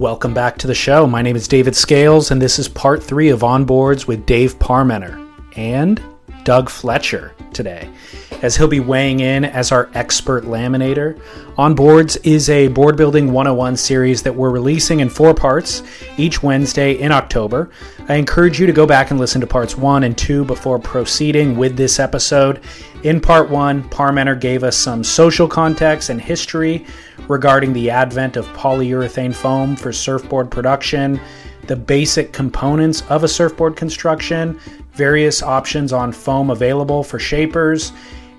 Welcome back to the show. My name is David Scales, and this is part three of Onboards with Dave Parmenter and Doug Fletcher today, as he'll be weighing in as our expert laminator. Onboards is a board building 101 series that we're releasing in four parts each Wednesday in October. I encourage you to go back and listen to parts one and two before proceeding with this episode. In part one, Parmenter gave us some social context and history regarding the advent of polyurethane foam for surfboard production, the basic components of a surfboard construction, various options on foam available for shapers.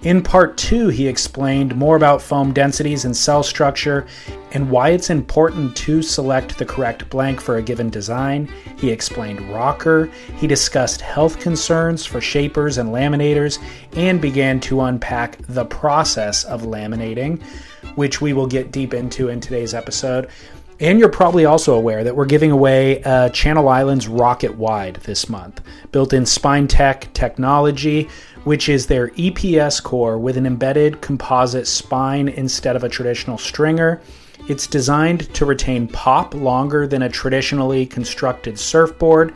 In part two, he explained more about foam densities and cell structure and why it's important to select the correct blank for a given design. He explained rocker. He discussed health concerns for shapers and laminators and began to unpack the process of laminating, which we will get deep into in today's episode. And you're probably also aware that we're giving away uh, Channel Islands Rocket Wide this month, built in Spine-Tek technology, which is their EPS core with an embedded composite spine instead of a traditional stringer. It's designed to retain pop longer than a traditionally constructed surfboard.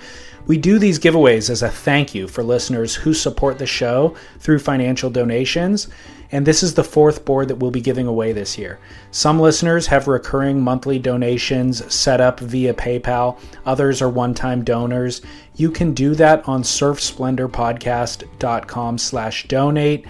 We do these giveaways as a thank you for listeners who support the show through financial donations and this is the fourth board that we'll be giving away this year. Some listeners have recurring monthly donations set up via PayPal, others are one-time donors. You can do that on surfsplendorpodcast.com slash donate.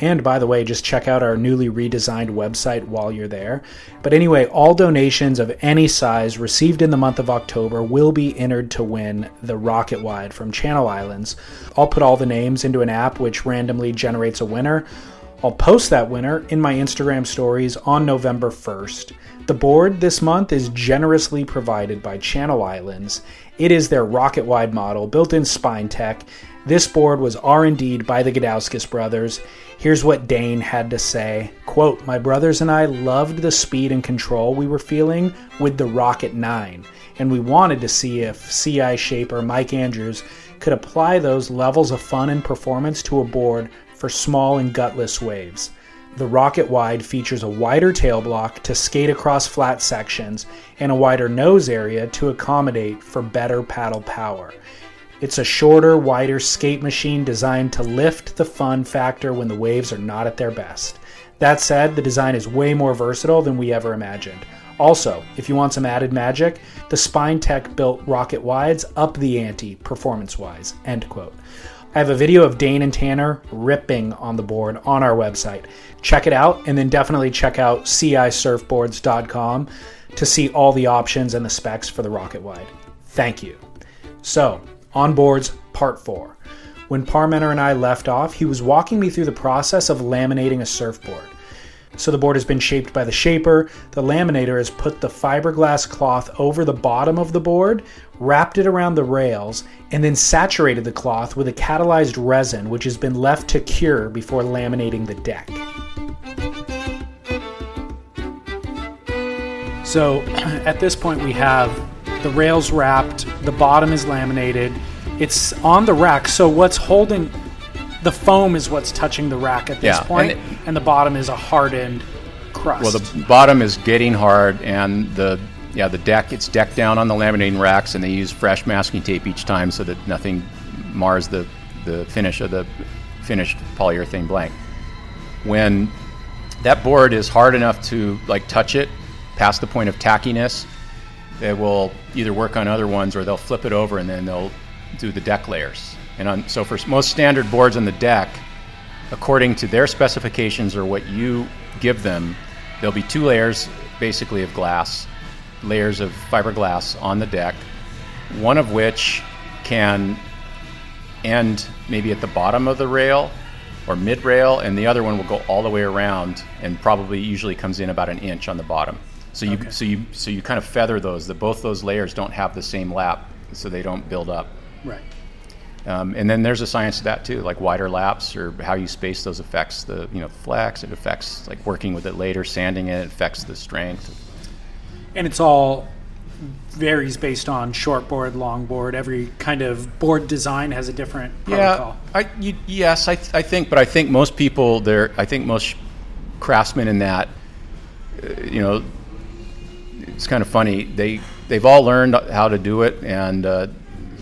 And by the way, just check out our newly redesigned website while you're there. But anyway, all donations of any size received in the month of October will be entered to win the Rocket Wide from Channel Islands. I'll put all the names into an app which randomly generates a winner. I'll post that winner in my Instagram stories on November 1st. The board this month is generously provided by Channel Islands. It is their rocket wide model built in Spine-Tek. This board was R&D'd by the Gudauskas brothers. Here's what Dane had to say. Quote, My brothers and I loved the speed and control we were feeling with the Rocket 9, and we wanted to see if CI shaper Mike Andrews could apply those levels of fun and performance to a board for small and gutless waves. The Rocket Wide features a wider tail block to skate across flat sections and a wider nose area to accommodate for better paddle power. It's a shorter, wider skate machine designed to lift the fun factor when the waves are not at their best. That said, the design is way more versatile than we ever imagined. Also, if you want some added magic, the Spine-Tek built Rocket Wides up the ante performance wise. End quote. I have a video of Dane and Tanner ripping on the board on our website. Check it out and then definitely check out cisurfboards.com to see all the options and the specs for the Rocket Wide. Thank you. So, on boards, part four. When Parmenter and I left off, he was walking me through the process of laminating a surfboard. So the board has been shaped by the shaper. The laminator has put the fiberglass cloth over the bottom of the board, wrapped it around the rails, and then saturated the cloth with a catalyzed resin, which has been left to cure before laminating the deck. So at this point, we have the rails wrapped, the bottom is laminated, it's on the rack. So what's holding the foam is what's touching the rack at this Yeah, point, and and, the bottom is a hardened crust. Well, the bottom is getting hard, and the yeah the deck it's decked down on the laminating racks, and they use fresh masking tape each time so that nothing mars the the finish of the finished polyurethane blank. When that board is hard enough to like touch it past the point of tackiness, it will either work on other ones or they'll flip it over and then they'll do the deck layers. And on, so for most standard boards on the deck, according to their specifications or what you give them, there'll be two layers basically of glass, layers of fiberglass on the deck, one of which can end maybe at the bottom of the rail or mid rail, and the other one will go all the way around and probably usually comes in about an inch on the bottom. So you so you so you kind of feather those that both those layers don't have the same lap, so they don't build up. right. Um, and then there's a science to that too, like wider laps or how you space those affects the you know flex. It affects like working with it later, sanding it, it affects the strength. And it's all varies based on short board, long board. Every kind of board design has a different protocol. Yeah, I, you, yes, I, th- I think, but I think most people there, I think most craftsmen in that, uh, you know, it's kind of funny. They they've all learned how to do it, and uh,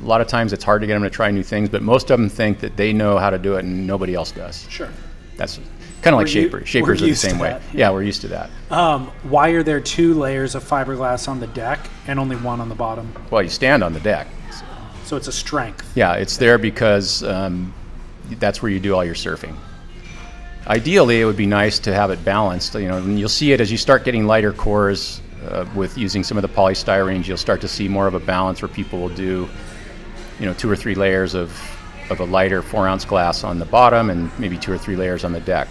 a lot of times it's hard to get them to try new things. But most of them think that they know how to do it, and nobody else does. Sure. That's kind of like shapers. Shapers we're the same way. that, Yeah. we're used to that. Um, why are there two layers of fiberglass on the deck and only one on the bottom? Well, you stand on the deck. So it's a strength. Yeah, it's there because um, that's where you do all your surfing. Ideally, it would be nice to have it balanced. You know, and you'll see it as you start getting lighter cores uh, with using some of the polystyrenes. You'll start to see more of a balance where people will do, you know, two or three layers of of a lighter four ounce glass on the bottom and maybe two or three layers on the deck.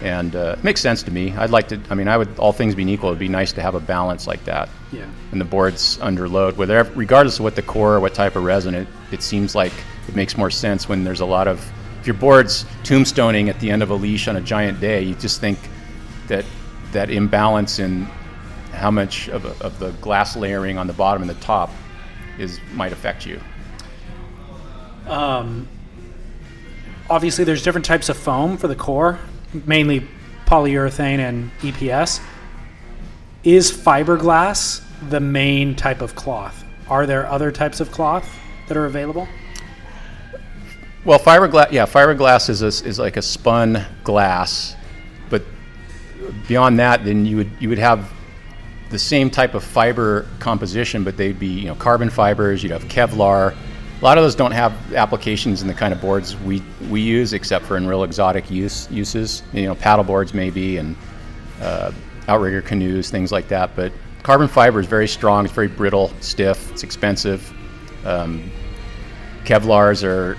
And uh, it makes sense to me. I'd like to. I mean, I would. All things being equal, it'd be nice to have a balance like that. Yeah. And the board's under load, whether regardless of what the core or what type of resin, it, it seems like it makes more sense when there's a lot of if your board's tombstoning at the end of a leash on a giant day, you just think that that imbalance in how much of, a, of the glass layering on the bottom and the top is might affect you. Um, obviously, there's different types of foam for the core, mainly polyurethane and EPS. Is fiberglass the main type of cloth? Are there other types of cloth that are available? Well, fiberglass, yeah, fiberglass is a, is like a spun glass, but beyond that, then you would you would have the same type of fiber composition, but they'd be you know carbon fibers. You'd have Kevlar. A lot of those don't have applications in the kind of boards we we use, except for in real exotic use uses. You know, paddle boards maybe, and uh, outrigger canoes, things like that. But carbon fiber is very strong. It's very brittle, stiff. It's expensive. Um, Kevlars are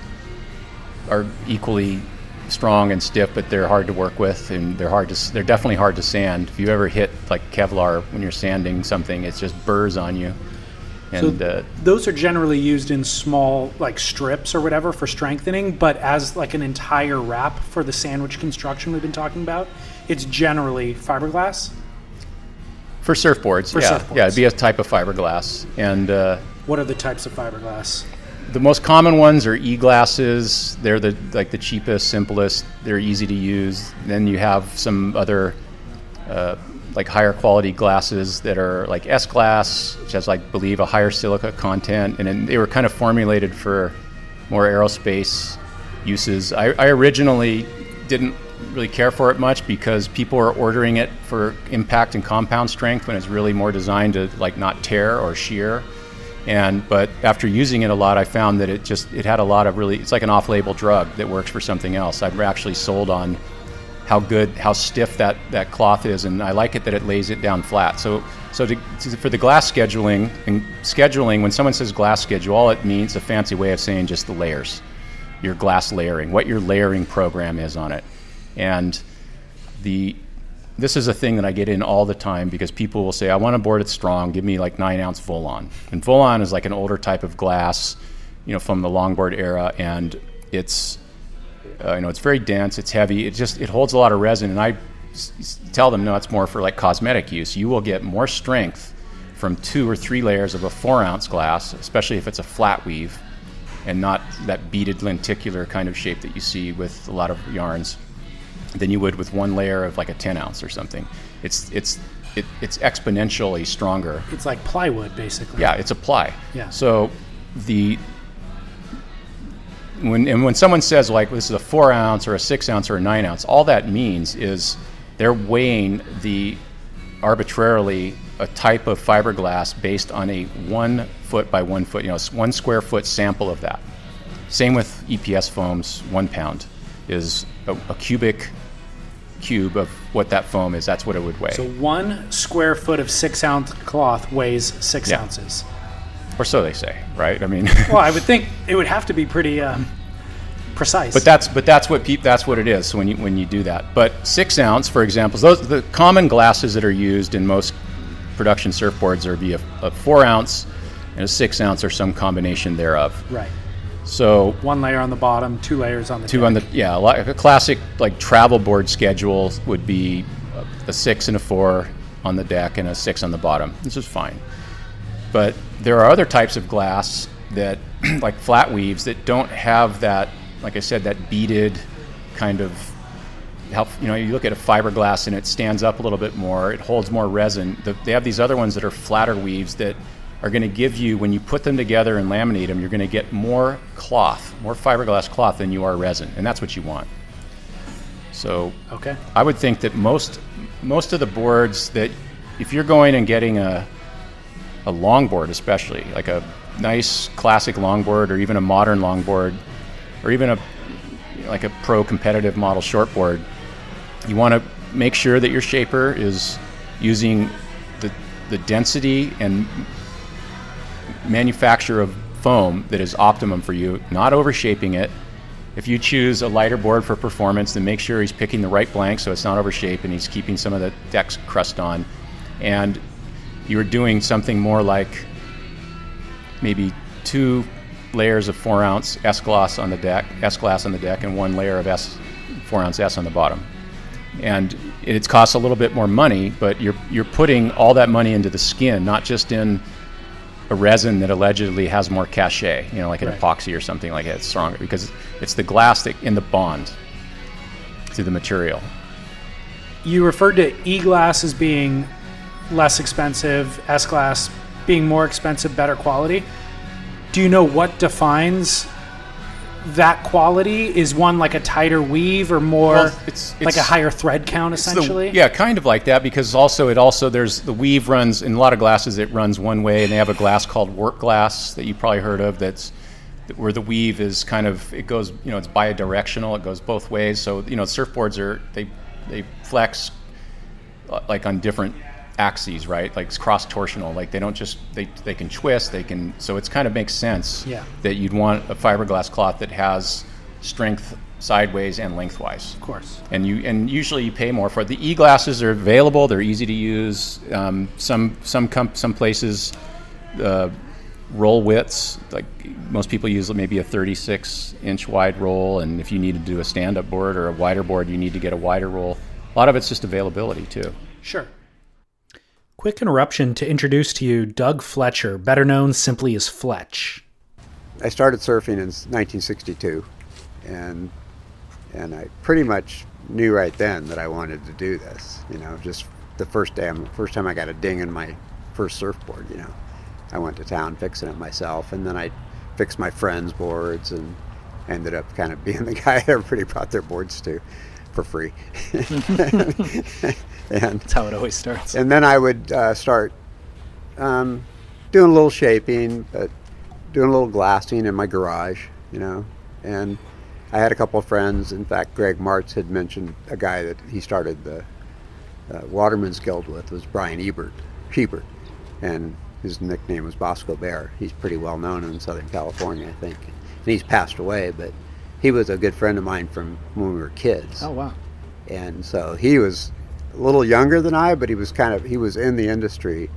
are equally strong and stiff, but they're hard to work with, and they're hard to. They're definitely hard to sand. If you ever hit like Kevlar when you're sanding something, it just burrs on you. And uh, Those are generally used in small, like strips or whatever, for strengthening. But as like an entire wrap for the sandwich construction we've been talking about, it's generally fiberglass. for surfboards, For yeah, surfboards. yeah, it'd be a type of fiberglass. And uh, What are the types of fiberglass? the most common ones are e-glasses. They're the like the cheapest, simplest. They're easy to use. Then you have some other uh, like higher quality glasses that are like S glass, which has like believe a higher silica content, and they were kind of formulated for more aerospace uses. I, I originally didn't really care for it much because people are ordering it for impact and compound strength when it's really more designed to like not tear or shear. And but after using it a lot, I found that it just it had a lot of really it's like an off-label drug that works for something else. I've actually sold on how good, how stiff that, that cloth is, and I like it that it lays it down flat. So, so to, to- for the glass scheduling and scheduling, when someone says glass schedule, all it means a fancy way of saying just the layers, your glass layering, what your layering program is on it, and the this is a thing that I get in all the time because people will say, I want a board that's strong, give me like nine ounce Volan. And Volan is like an older type of glass, you know, from the longboard era, and it's uh, you know, it's very dense. It's heavy. It just it holds a lot of resin, and I s- tell them no, it's more for like cosmetic use. You will get more strength from two or three layers of a four ounce glass, especially if it's a flat weave, and not that beaded lenticular kind of shape that you see with a lot of yarns, than you would with one layer of like a ten ounce or something. It's it's it, it's exponentially stronger It's like plywood, basically. yeah, it's a ply. Yeah. So the when and when someone says like this is a four ounce or a six ounce or a nine ounce, all that means is they're weighing the arbitrarily a type of fiberglass based on a one foot by one foot, you know, one square foot sample of that. Same with EPS foams, one pound is a, a cubic cube of what that foam is. That's what it would weigh. So one square foot of six ounce cloth weighs six Yeah. ounces. Or so they say, right? I mean, Well, I would think it would have to be pretty um, precise. But that's but that's what peop, that's what it is when you when you do that. But six ounce, for example, those the common glasses that are used in most production surfboards are be a, a four ounce and a six ounce or some combination thereof. right. So One layer on the bottom, two layers on the two deck. on the yeah, like a classic like travel board schedule would be a, a six and a four on the deck and a six on the bottom. This is fine. But there are other types of glass that, like flat weaves, that don't have that, like I said, that beaded kind of help. You know, you look at a fiberglass and it stands up a little bit more. It holds more resin. The, they have these other ones that are flatter weaves that are going to give you, when you put them together and laminate them, you're going to get more cloth, more fiberglass cloth than you are resin, and that's what you want. So Okay. I would think that most most of the boards that if you're going and getting a a longboard, especially like a nice classic longboard or even a modern longboard or even a like a pro competitive model shortboard, you want to make sure that your shaper is using the the density and manufacture of foam that is optimum for you, not overshaping it. If you choose a lighter board for performance, then make sure he's picking the right blank so it's not overshaped and he's keeping some of the deck's crust on. And you're doing something more like maybe two layers of four ounce S gloss on the deck, S glass on the deck, and one layer of S four ounce S on the bottom. And it costs a little bit more money, but you're you're putting all that money into the skin, not just in a resin that allegedly has more cachet, you know, like an Right. epoxy or something like that, it's stronger because it's the glass that in the bond to the material. You referred to E glass as being less expensive, S glass being more expensive, better quality. Do you know what defines that quality? Is one like a tighter weave or more Well, it's- like a higher thread count It's the- essentially? yeah, kind of like that because also it also there's the weave runs in a lot of glasses it runs one way and they have a glass called work glass that you probably heard of that's where the weave is kind of it goes you know it's bidirectional it goes both ways so you know surfboards are they they flex uh, like on different axes right like it's cross torsional like they don't just they, they can twist they can so it's kind of makes sense Yeah. that you'd want a fiberglass cloth that has strength sideways and lengthwise Of course. and you and usually you pay more for it. The e glasses are available; they're easy to use. Um, some some com- some places uh, roll widths like most people use maybe a 36 inch wide roll, and if you need to do a stand up board or a wider board, you need to get a wider roll. A lot of it's just availability too. Sure. Quick interruption to introduce to you Doug Fletcher, better known simply as Fletch. I started surfing in 1962, and and I pretty much knew right then that I wanted to do this. You know, just the first day, first time I got a ding in my first surfboard. You know, I went to town fixing it myself, and then I fixed my friends' boards, and ended up kind of being the guy everybody brought their boards to for free. and That's how it always starts. and then I would uh, start um, doing a little shaping, but doing a little glassing in my garage, you know. And I had a couple of friends. In fact, Greg Martz had mentioned a guy that he started the uh, Waterman's Guild with was Brian Ebert, Hebert, and his nickname was Bosco Bear. He's pretty well known in Southern California, I think. And he's passed away, but he was a good friend of mine from when we were kids Oh wow. and so he was a little younger than I, but he was kind of he was in the industry,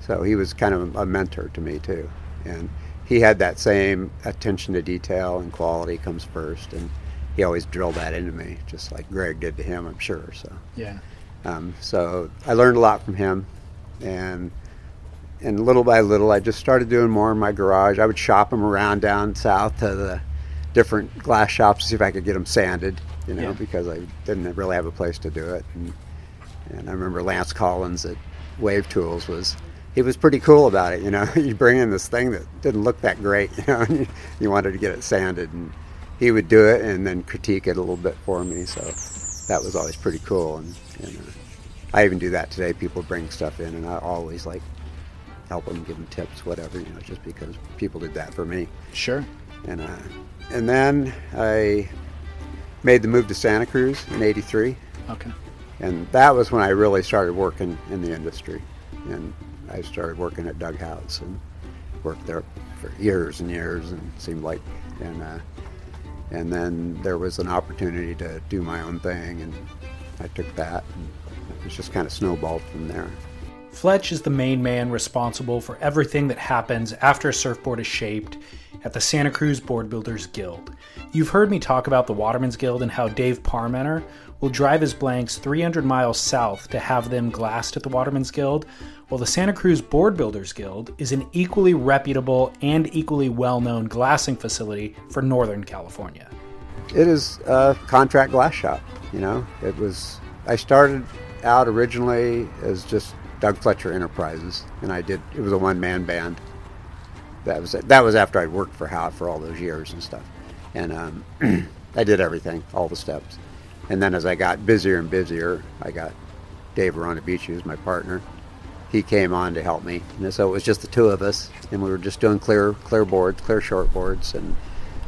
so he was kind of a mentor to me too, and he had that same attention to detail and quality comes first, and he always drilled that into me, just like Greg did to him, I'm sure. So, Yeah. um, so I learned a lot from him, and and little by little, I just started doing more in my garage. I would shop them around down south to the different glass shops to see if I could get them sanded, you know, Yeah. because I didn't really have a place to do it. And, and I remember Lance Collins at Wave Tools was he was pretty cool about it. You know, you bring in this thing that didn't look that great, you know, and you, you wanted to get it sanded, and he would do it and then critique it a little bit for me. So that was always pretty cool. And, and uh, I even do that today. People bring stuff in, and I always like help them, give them tips, whatever, you know, just because people did that for me. Sure. And uh, and then I made the move to Santa Cruz in '83, Okay. And that was when I really started working in the industry. And I started working at Doug Haut and worked there for years and years, and seemed like and uh, and then there was an opportunity to do my own thing, and I took that, and it was just kind of snowballed from there. Fletch is the main man responsible for everything that happens after a surfboard is shaped at the Santa Cruz Board Builders Guild. You've heard me talk about the Waterman's Guild and how Dave Parmenter will drive his blanks 300 miles south to have them glassed at the Waterman's Guild, while the Santa Cruz Board Builders Guild is an equally reputable and equally well known glassing facility for Northern California. It is a contract glass shop. You know, it was. I started out originally as just Doug Fletcher Enterprises, and I did. It was a one-man band, that was that was after I'd worked for Haut for all those years and stuff, and um, I did everything, all the steps, and then as I got busier and busier, I got Dave Aronovich, who's my partner. He came on to help me, and so it was just the two of us, and we were just doing clear clear boards, clear short boards, and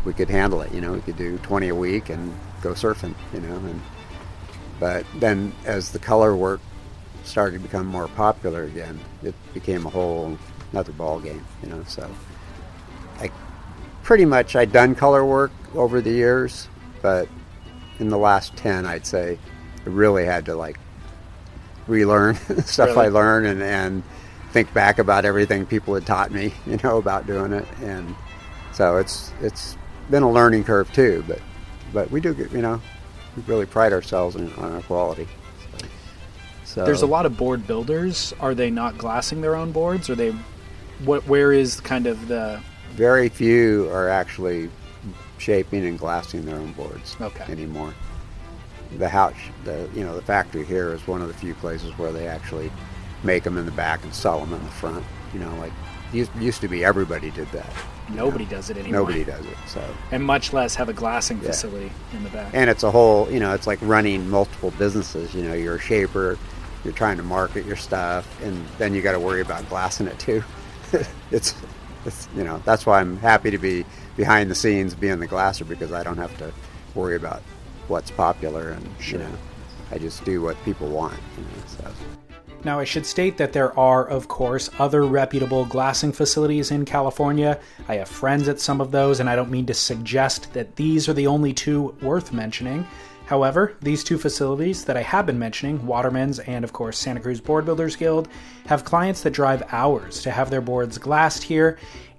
we could handle it. You know, we could do 20 a week and go surfing. You know, and but then as the color work started to become more popular again, it became a whole another ball game. You know, so I pretty much I'd done color work over the years, but in the last 10, I'd say I really had to like relearn stuff Really? I learned and, and think back about everything people had taught me, you know, about doing it. And so it's it's been a learning curve too, but but we do get, you know, we really pride ourselves in, on our quality. So, so There's a lot of board builders. Are they not glassing their own boards? Are they? What? Where is kind of the? very few are actually shaping and glassing their own boards Okay. anymore. The house, the you know, the factory here is one of the few places where they actually make them in the back and sell them in the front. You know, like used, used to be everybody did that. Nobody does it anymore. Nobody does it. So, And much less have a glassing Yeah. facility in the back. and it's a whole, you know, it's like running multiple businesses. You know, you're a shaper, you're trying to market your stuff, and then you got to worry about glassing it too. it's, it's, you know, that's why I'm happy to be behind the scenes being the glasser because I don't have to worry about what's popular and Sure. you know, I just do what people want. You know, so. Now, I should state that there are, of course, other reputable glassing facilities in California. I have friends at some of those, and I don't mean to suggest that these are the only two worth mentioning. However, these two facilities that I have been mentioning, Waterman's and, of course, Santa Cruz Board Builders Guild, have clients that drive hours to have their boards glassed here,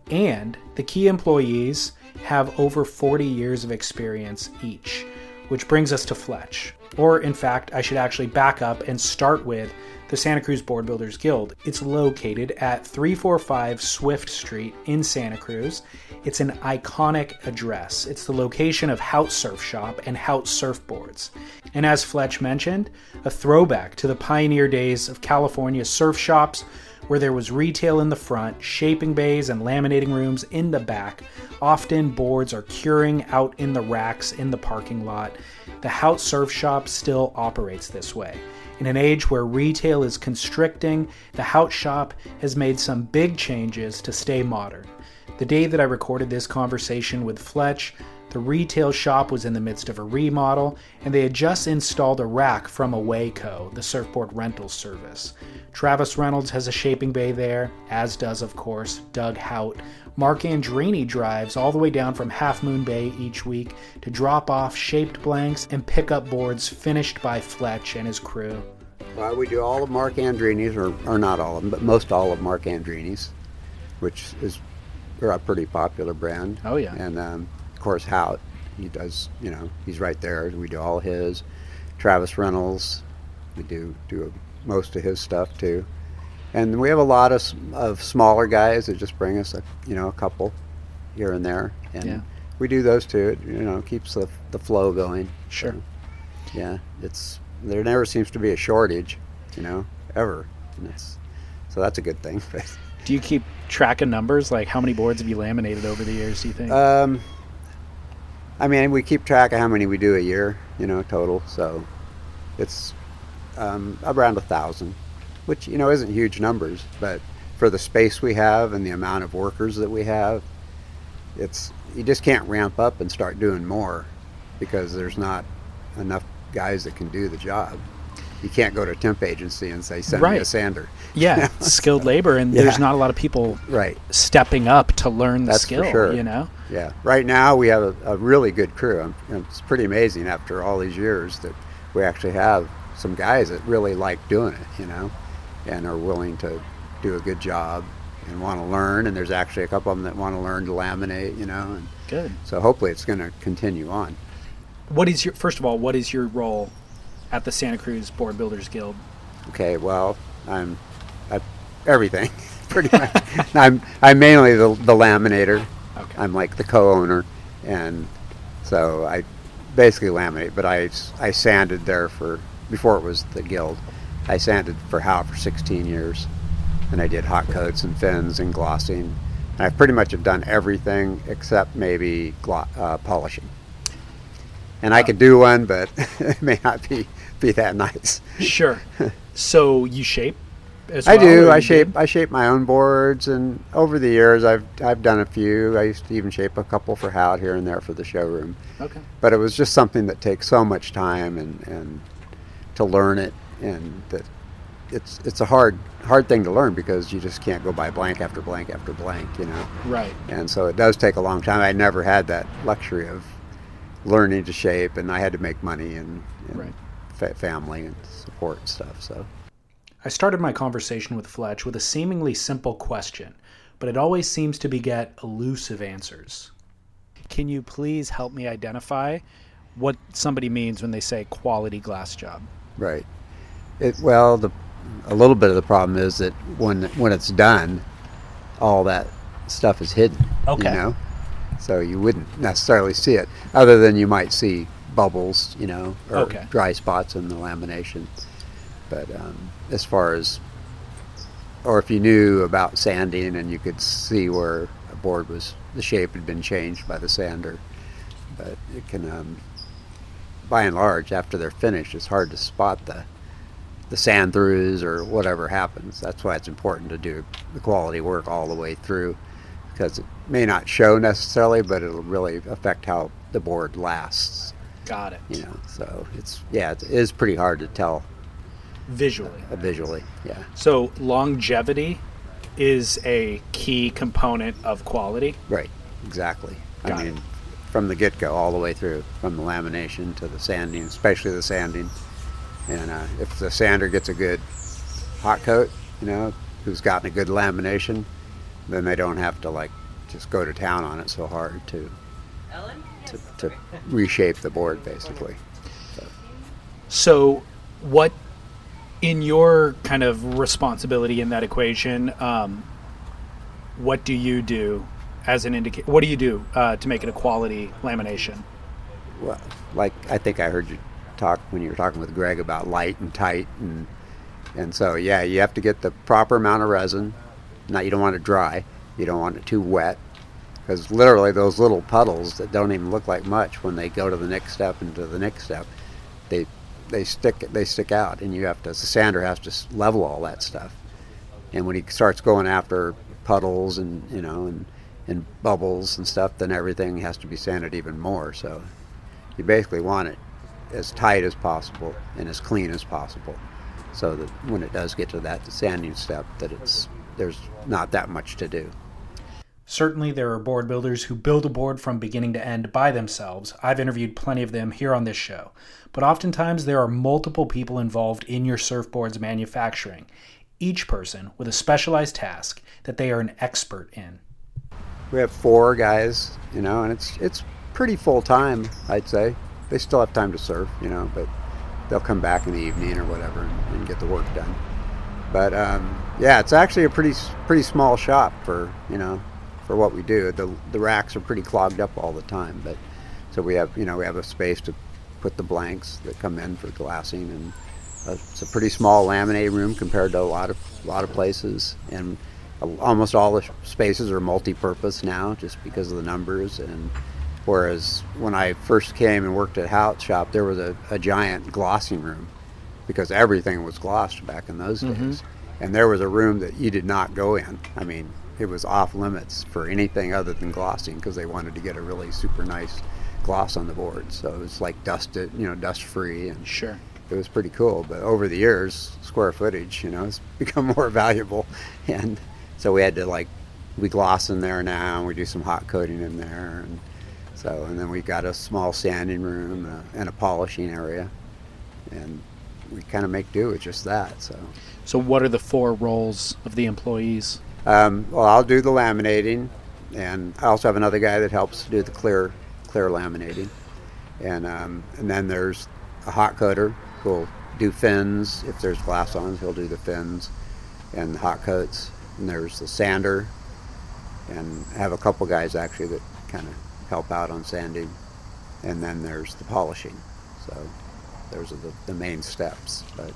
and the key employees have over 40 years of experience each which brings us to Fletch. Or, in fact, I should actually back up and start with the Santa Cruz Board Builders Guild. It's located at 345 Swift Street in Santa Cruz. It's an iconic address. It's the location of Haut Surf Shop and Haut Surfboards. And as Fletch mentioned, a throwback to the pioneer days of California surf shops where there was retail in the front, shaping bays and laminating rooms in the back. Often boards are curing out in the racks in the parking lot. The Haut Surf Shop still operates this way. In an age where retail is constricting, the Haut Shop has made some big changes to stay modern. The day that I recorded this conversation with Fletch, the retail shop was in the midst of a remodel, and they had just installed a rack from Awayco, the surfboard rental service. Travis Reynolds has a shaping bay there, as does, of course, Doug Haut. Mark Andreini drives all the way down from Half Moon Bay each week to drop off shaped blanks and pick up boards finished by Fletch and his crew. Well, we do all of Mark Andreini's, or, or not all of them, but most all of Mark Andreini's, which is a pretty popular brand. Oh, yeah. And um, of course, Haut, he does, you know, he's right there. We do all his. Travis Reynolds, we do do most of his stuff too. And we have a lot of, of smaller guys that just bring us, a, you know, a couple here and there. And Yeah. we do those too. It, you know, keeps the, the flow going. Sure. Yeah, it's there never seems to be a shortage, you know, ever. And it's, so that's a good thing. Do you keep track of numbers? Like how many boards have you laminated over the years, do you think? um, I mean, we keep track of how many we do a year, you know, total. So it's um, around a thousand, which you know isn't huge numbers, but for the space we have and the amount of workers that we have, it's you just can't ramp up and start doing more because there's not enough guys that can do the job. You can't go to a temp agency and say send me a sander. yeah, skilled labor, and Yeah. there's not a lot of people Right. stepping up to learn the That's skill, sure. you know? Yeah. Right now we have a, a really good crew. And It's pretty amazing after all these years that we actually have some guys that really like doing it, you know, and are willing to do a good job and want to learn. And there's actually a couple of them that want to learn to laminate, you know. And Good. so hopefully it's going to continue on. What is your first of all, what is your role at the Santa Cruz Board Builders Guild? Okay. Well, I'm I, everything pretty much. I'm I'm mainly the, the laminator. Okay. I'm like the co-owner, and so I basically laminate. But I, I sanded there for before it was the guild. I sanded for Haut for 16 years, and I did hot coats and fins and glossing, And I pretty much have done everything except maybe glo- uh, polishing. And I could do one, but it may not be be that nice. Sure. so you shape as I do. I shape. I shape my own boards, and over the years, I've I've done a few. I used to even shape a couple for Haut here and there for the showroom. Okay. But it was just something that takes so much time and, and to learn it, and that it's it's a hard hard thing to learn because you just can't go by blank after blank after blank, you know. Right. And so it does take a long time. I never had that luxury of learning to shape, and I had to make money and, and Right. fa- family and support and stuff. So. I started my conversation with Fletch with a seemingly simple question, but it always seems to beget elusive answers. Can you please help me identify what somebody means when they say quality glass job? Right. It, well, the a little bit of the problem is that when when it's done, all that stuff is hidden. Okay. You know, so you wouldn't necessarily see it, other than you might see bubbles, you know, or Okay. dry spots in the lamination. But um, as far as, or if you knew about sanding and you could see where a board was, the shape had been changed by the sander, but it can, um, by and large, after they're finished, it's hard to spot the the sand throughs or whatever happens. That's why it's important to do the quality work all the way through, because it may not show necessarily, but it'll really affect how the board lasts. Got it. You know, so it's yeah, it is pretty hard to tell Visually. uh, visually. Yeah, So longevity is a key component of quality. right, exactly. Got I it. mean, from the get-go all the way through, from the lamination to the sanding, especially the sanding. And uh, if the sander gets a good hot coat, you know, who's gotten a good lamination, then they don't have to like just go to town on it so hard to to, to reshape the board basically. So, what in your kind of responsibility in that equation? Um, what do you do as an indicator? What do you do uh, to make it a quality lamination? Well, like I think I heard you talk when you were talking with Greg about light and tight and and so yeah, you have to get the proper amount of resin. Not you don't want it dry. You don't want it too wet because literally those little puddles that don't even look like much when they go to the next step and to the next step, they they stick they stick out and you have to the sander has to level all that stuff. And when he starts going after puddles and you know and and bubbles and stuff, then everything has to be sanded even more. So you basically want it as tight as possible and as clean as possible so that when it does get to that sanding step that it's there's not that much to do Certainly, there are board builders who build a board from beginning to end by themselves. I've interviewed plenty of them here on this show. But oftentimes, there are multiple people involved in your surfboard's manufacturing, each person with a specialized task that they are an expert in. we have four guys you know and it's it's pretty full time i'd say they still have time to surf you know but they'll come back in the evening or whatever and, and get the work done. But um, yeah it's actually a pretty pretty small shop for you know for what we do. The the racks are pretty clogged up all the time but so we have you know we have a space to put the blanks that come in for glassing and uh, it's a pretty small laminate room compared to a lot of a lot of places. And a- almost all the spaces are multi-purpose now just because of the numbers and whereas when I first came and worked at Haut shop there was a, a giant glossing room because everything was glossed back in those mm-hmm. days. And there was a room that you did not go in. I mean it was off limits for anything other than glossing because they wanted to get a really super nice gloss on the board. So it was like dusted you know dust free and Sure. it was pretty cool. But over the years, square footage, you know, has become more valuable, and so we had to like we gloss in there now, and we do some hot coating in there, and so and then we got a small sanding room uh, and a polishing area, and we kind of make do with just that. So, So, what are the four roles of the employees? um, well, I'll do the laminating, and I also have another guy that helps do the clear clear laminating, and um, and then there's a hot coater who'll do fins if there's glass on. He'll do the fins and the hot coats, and there's the sander, and I have a couple guys actually that kind of help out on sanding, and then there's the polishing. So those are the, the main steps, but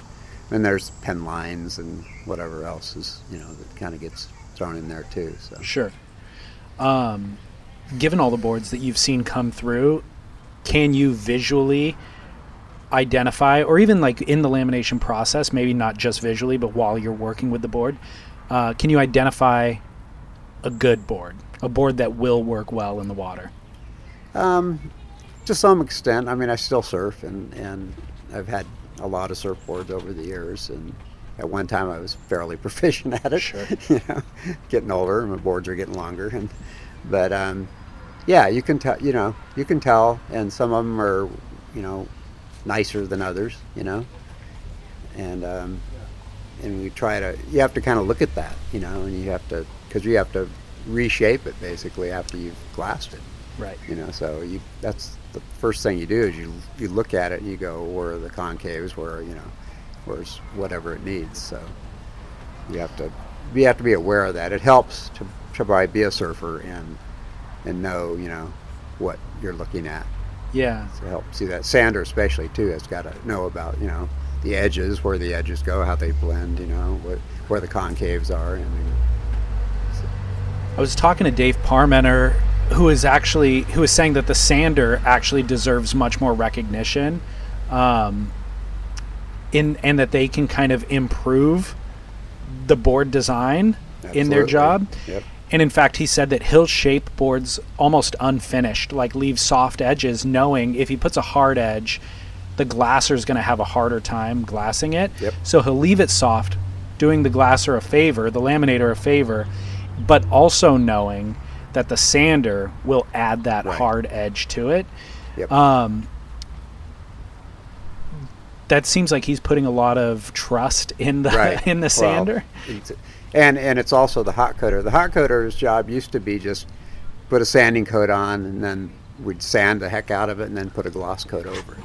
then there's pen lines and whatever else is you know that kind of gets thrown in there too. So Sure. Um, given all the boards that you've seen come through, can you visually identify, or even like in the lamination process, maybe not just visually, but while you're working with the board, uh, can you identify a good board, a board that will work well in the water? Um, to some extent. I mean, I still surf, and, and I've had a lot of surfboards over the years, and at one time I was fairly proficient at it. Sure. you know, getting older, and my boards are getting longer, and but um, yeah, you can tell. You know, you can tell, and some of them are, you know, nicer than others. You know, and um, and we try to. You have to kind of look at that, you know, and you have to because you have to reshape it basically after you've glassed it. Right. You know, so you that's the first thing you do is you you look at it and you go where are the concaves, where you know, where's whatever it needs. So you have to you have to be aware of that. It helps to to probably be a surfer and and know you know what you're looking at. Yeah. To help see that sander especially too has got to know about you know the edges, where the edges go, how they blend, you know, what, where the concaves are. Mean, I was talking to Dave Parmenter, who is actually who is saying that the sander actually deserves much more recognition, um, in and that they can kind of improve the board design in their job. Yep. And in fact, he said that he'll shape boards almost unfinished, like leave soft edges, knowing if he puts a hard edge, the glasser is going to have a harder time glassing it. Yep. So he'll leave it soft, doing the glasser a favor, the laminator a favor, but also knowing that the sander will add that Right. hard edge to it. Yep. Um, that seems like he's putting a lot of trust in the right. in the sander. it's- and and it's also the hot coater. The hot coater's job used to be just put a sanding coat on, and then we'd sand the heck out of it, and then put a gloss coat over it.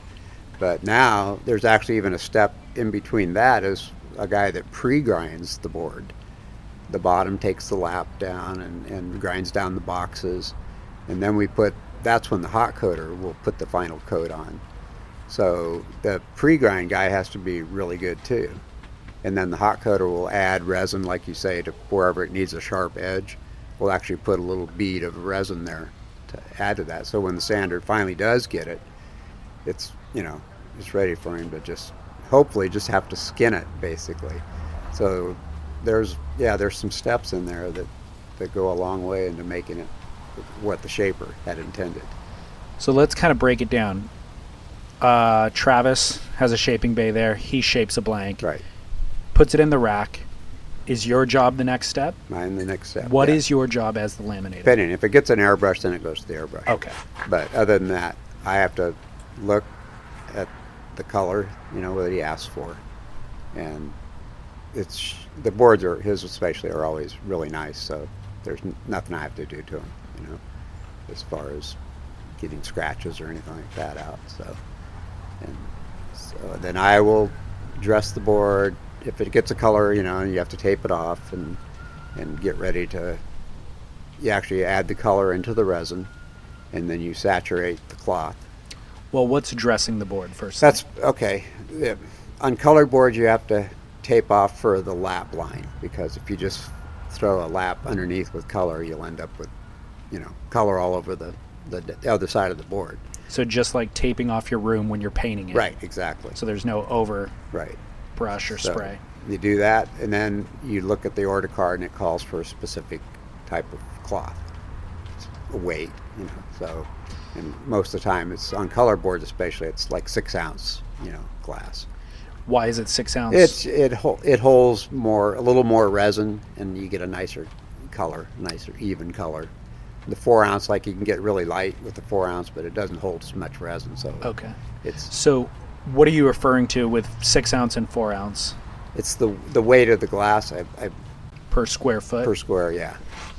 But now there's actually even a step in between that is a guy that pre-grinds the board. The bottom takes the lap down and, and grinds down the boxes, and then we put. That's when the hot coater will put the final coat on. So the pre-grind guy has to be really good too and then the hot coater will add resin, like you say, to wherever it needs a sharp edge. We'll actually put a little bead of resin there to add to that. So when the sander finally does get it, it's you know it's ready for him to just hopefully just have to skin it basically. So there's yeah there's some steps in there that that go a long way into making it what the shaper had intended. So let's kind of break it down. Uh, Travis has a shaping bay there. He shapes a blank, Right. puts it in the rack. Is your job the next step? Mine the next step. What yeah. is your job as the laminator? depending if it gets an airbrush, then it goes to the airbrush. Okay. But other than that, I have to look at the color, you know, that he asks for, and it's the boards are his especially are always really nice. So there's nothing I have to do to them, you know, as far as getting scratches or anything like that out. So and so then I will dress the board. If it gets a color, you know, you have to tape it off and and get ready to. You actually add the color into the resin, and then you saturate the cloth. Well, what's dressing the board first? That's okay. On color boards, you have to tape off for the lap line because if you just throw a lap underneath with color, you'll end up with, you know, color all over the, the, the other side of the board. so just like taping off your room when you're painting it. Right, exactly. So there's no over Right. brush or So spray. You do that, and then you look at the order card, and it calls for a specific type of cloth, a weight, you know. So, and most of the time, it's on color boards, especially, it's like six ounce, you know, glass. Why is it six ounce? It's it hol- it holds more, a little more resin, and you get a nicer color, nicer even color. The four ounce, like you can get really light with the four ounce, but it doesn't hold as much resin, so okay. it's So, what are you referring to with six ounce and four ounce it's the the weight of the glass. I, I per square foot? per square, yeah,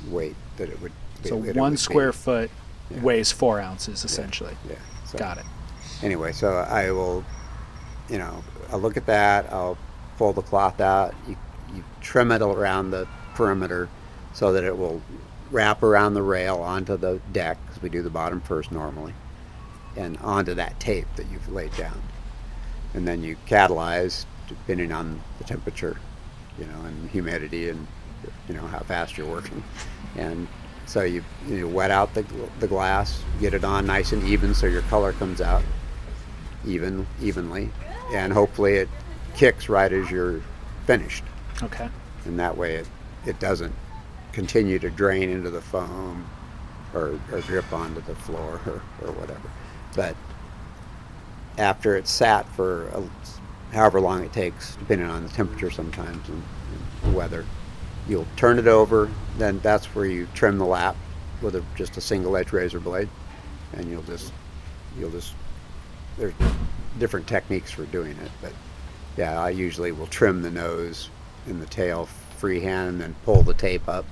weight that it would. so that it one would square be. foot Yeah. weighs four ounces essentially. Yeah. So Got it. Anyway, so I will, you know, I'll look at that. I'll pull the cloth out. You, you trim it around the perimeter so that it will wrap around the rail onto the deck because we do the bottom first normally, and onto that tape that you've laid down, and then you catalyze depending on the temperature, you know, and humidity and you know how fast you're working, and So you, you wet out the, the glass, get it on nice and even so your color comes out even evenly, and hopefully it kicks right as you're finished. Okay. And that way it, it doesn't continue to drain into the foam or, or drip onto the floor or, or whatever. But after it's sat for a, however long it takes, depending on the temperature sometimes and, and the weather, you'll turn it over. Then that's where you trim the lap with a, just a single edge razor blade, and you'll just you'll just there's different techniques for doing it, but yeah, I usually will trim the nose and the tail freehand and then pull the tape up,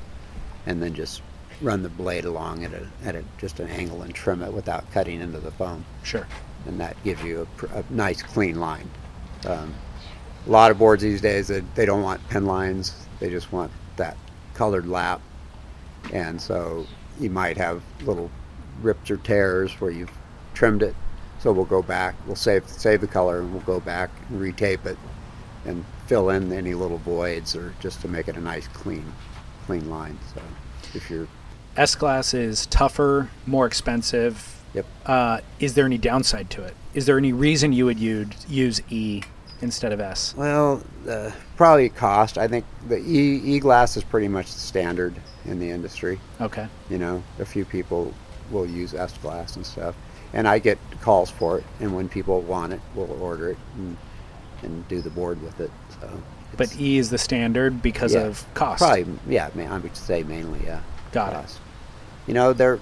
and then just run the blade along at a, at a, just an angle and trim it without cutting into the foam, Sure. and that gives you a, pr- a nice clean line. Um, a lot of boards these days they, they don't want pen lines; they just want that colored lap, and so you might have little rips or tears where you've trimmed it. So we'll go back, we'll save save the color, and we'll go back and retape it, and fill in any little voids, or just to make it a nice clean, clean line. So if you're S glass is tougher, more expensive. Yep. Uh, is there any downside to it? Is there any reason you would use, use E instead of S? Well, uh, probably cost. I think the e e glass is pretty much the standard in the industry. Okay. You know, a few people will use S glass and stuff, and I get calls for it. And when people want it, we'll order it and, and do the board with it. So, But E is the standard because yeah, of cost. Probably, yeah. I would say mainly, yeah. Got it. cost. You know, they're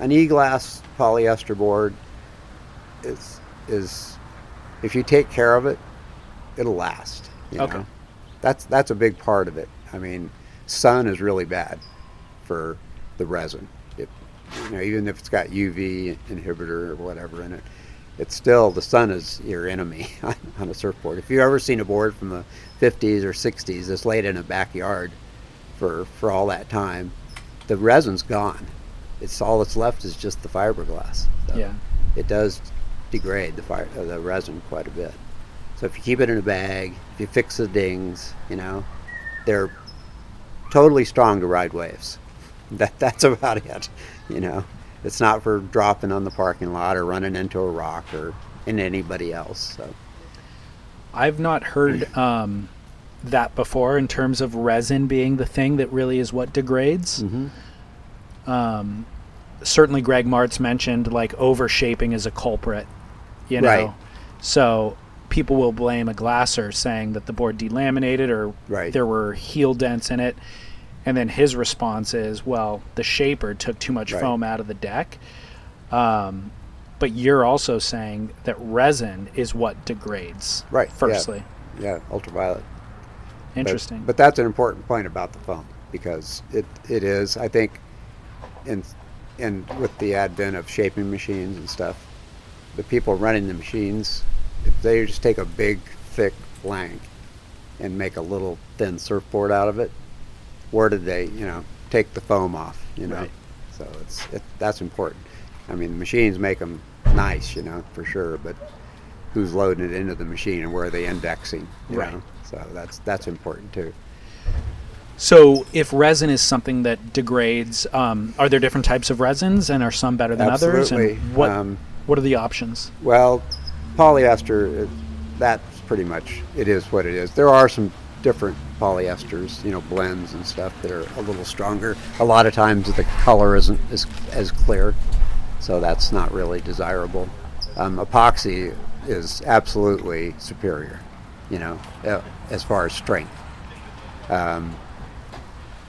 an e glass polyester board is is if you take care of it, it'll last. You Okay. Know? That's that's a big part of it. I mean, sun is really bad for the resin. You know, even if it's got UV inhibitor or whatever in it, it's still the sun is your enemy on, on a surfboard. If you've ever seen a board from the 50s or 60s that's laid in a backyard for for all that time, the resin's gone. It's all that's left is just the fiberglass. So Yeah. it does degrade the fire, the resin quite a bit. So if you keep it in a bag, if you fix the dings, you know, they're totally strong to ride waves. That that's about it. You know, it's not for dropping on the parking lot or running into a rock or in anybody else. So I've not heard um, that before in terms of resin being the thing that really is what degrades. Um, certainly, Greg Martz mentioned like overshaping is a culprit. You know, Right. so people will blame a glasser saying that the board delaminated or Right. there were heel dents in it. And then his response is, well, the shaper took too much Right. foam out of the deck. Um, but you're also saying that resin is what degrades. Right. Firstly, yeah, ultraviolet. But- interesting. But, that's an important point about the foam because it, it is, I think, in, in with the advent of shaping machines and stuff, the people running the machines, if they just take a big, thick blank and make a little thin surfboard out of it, where did they, you know, take the foam off, you know? Right. So it's it, that's important. I mean, the machines make them nice, you know, for sure, but who's loading it into the machine and where are they indexing, you Right. know? So that's that's important too. So, if resin is something that degrades, um, are there different types of resins, and are some better than others? Absolutely. And what Um, what are the options? Well, polyester, that's pretty much it is what it is. There are some different polyesters, you know, blends and stuff that are a little stronger. A lot of times the color isn't as, as clear, so that's not really desirable. Um, epoxy is absolutely superior, you know, uh, as far as strength. Um,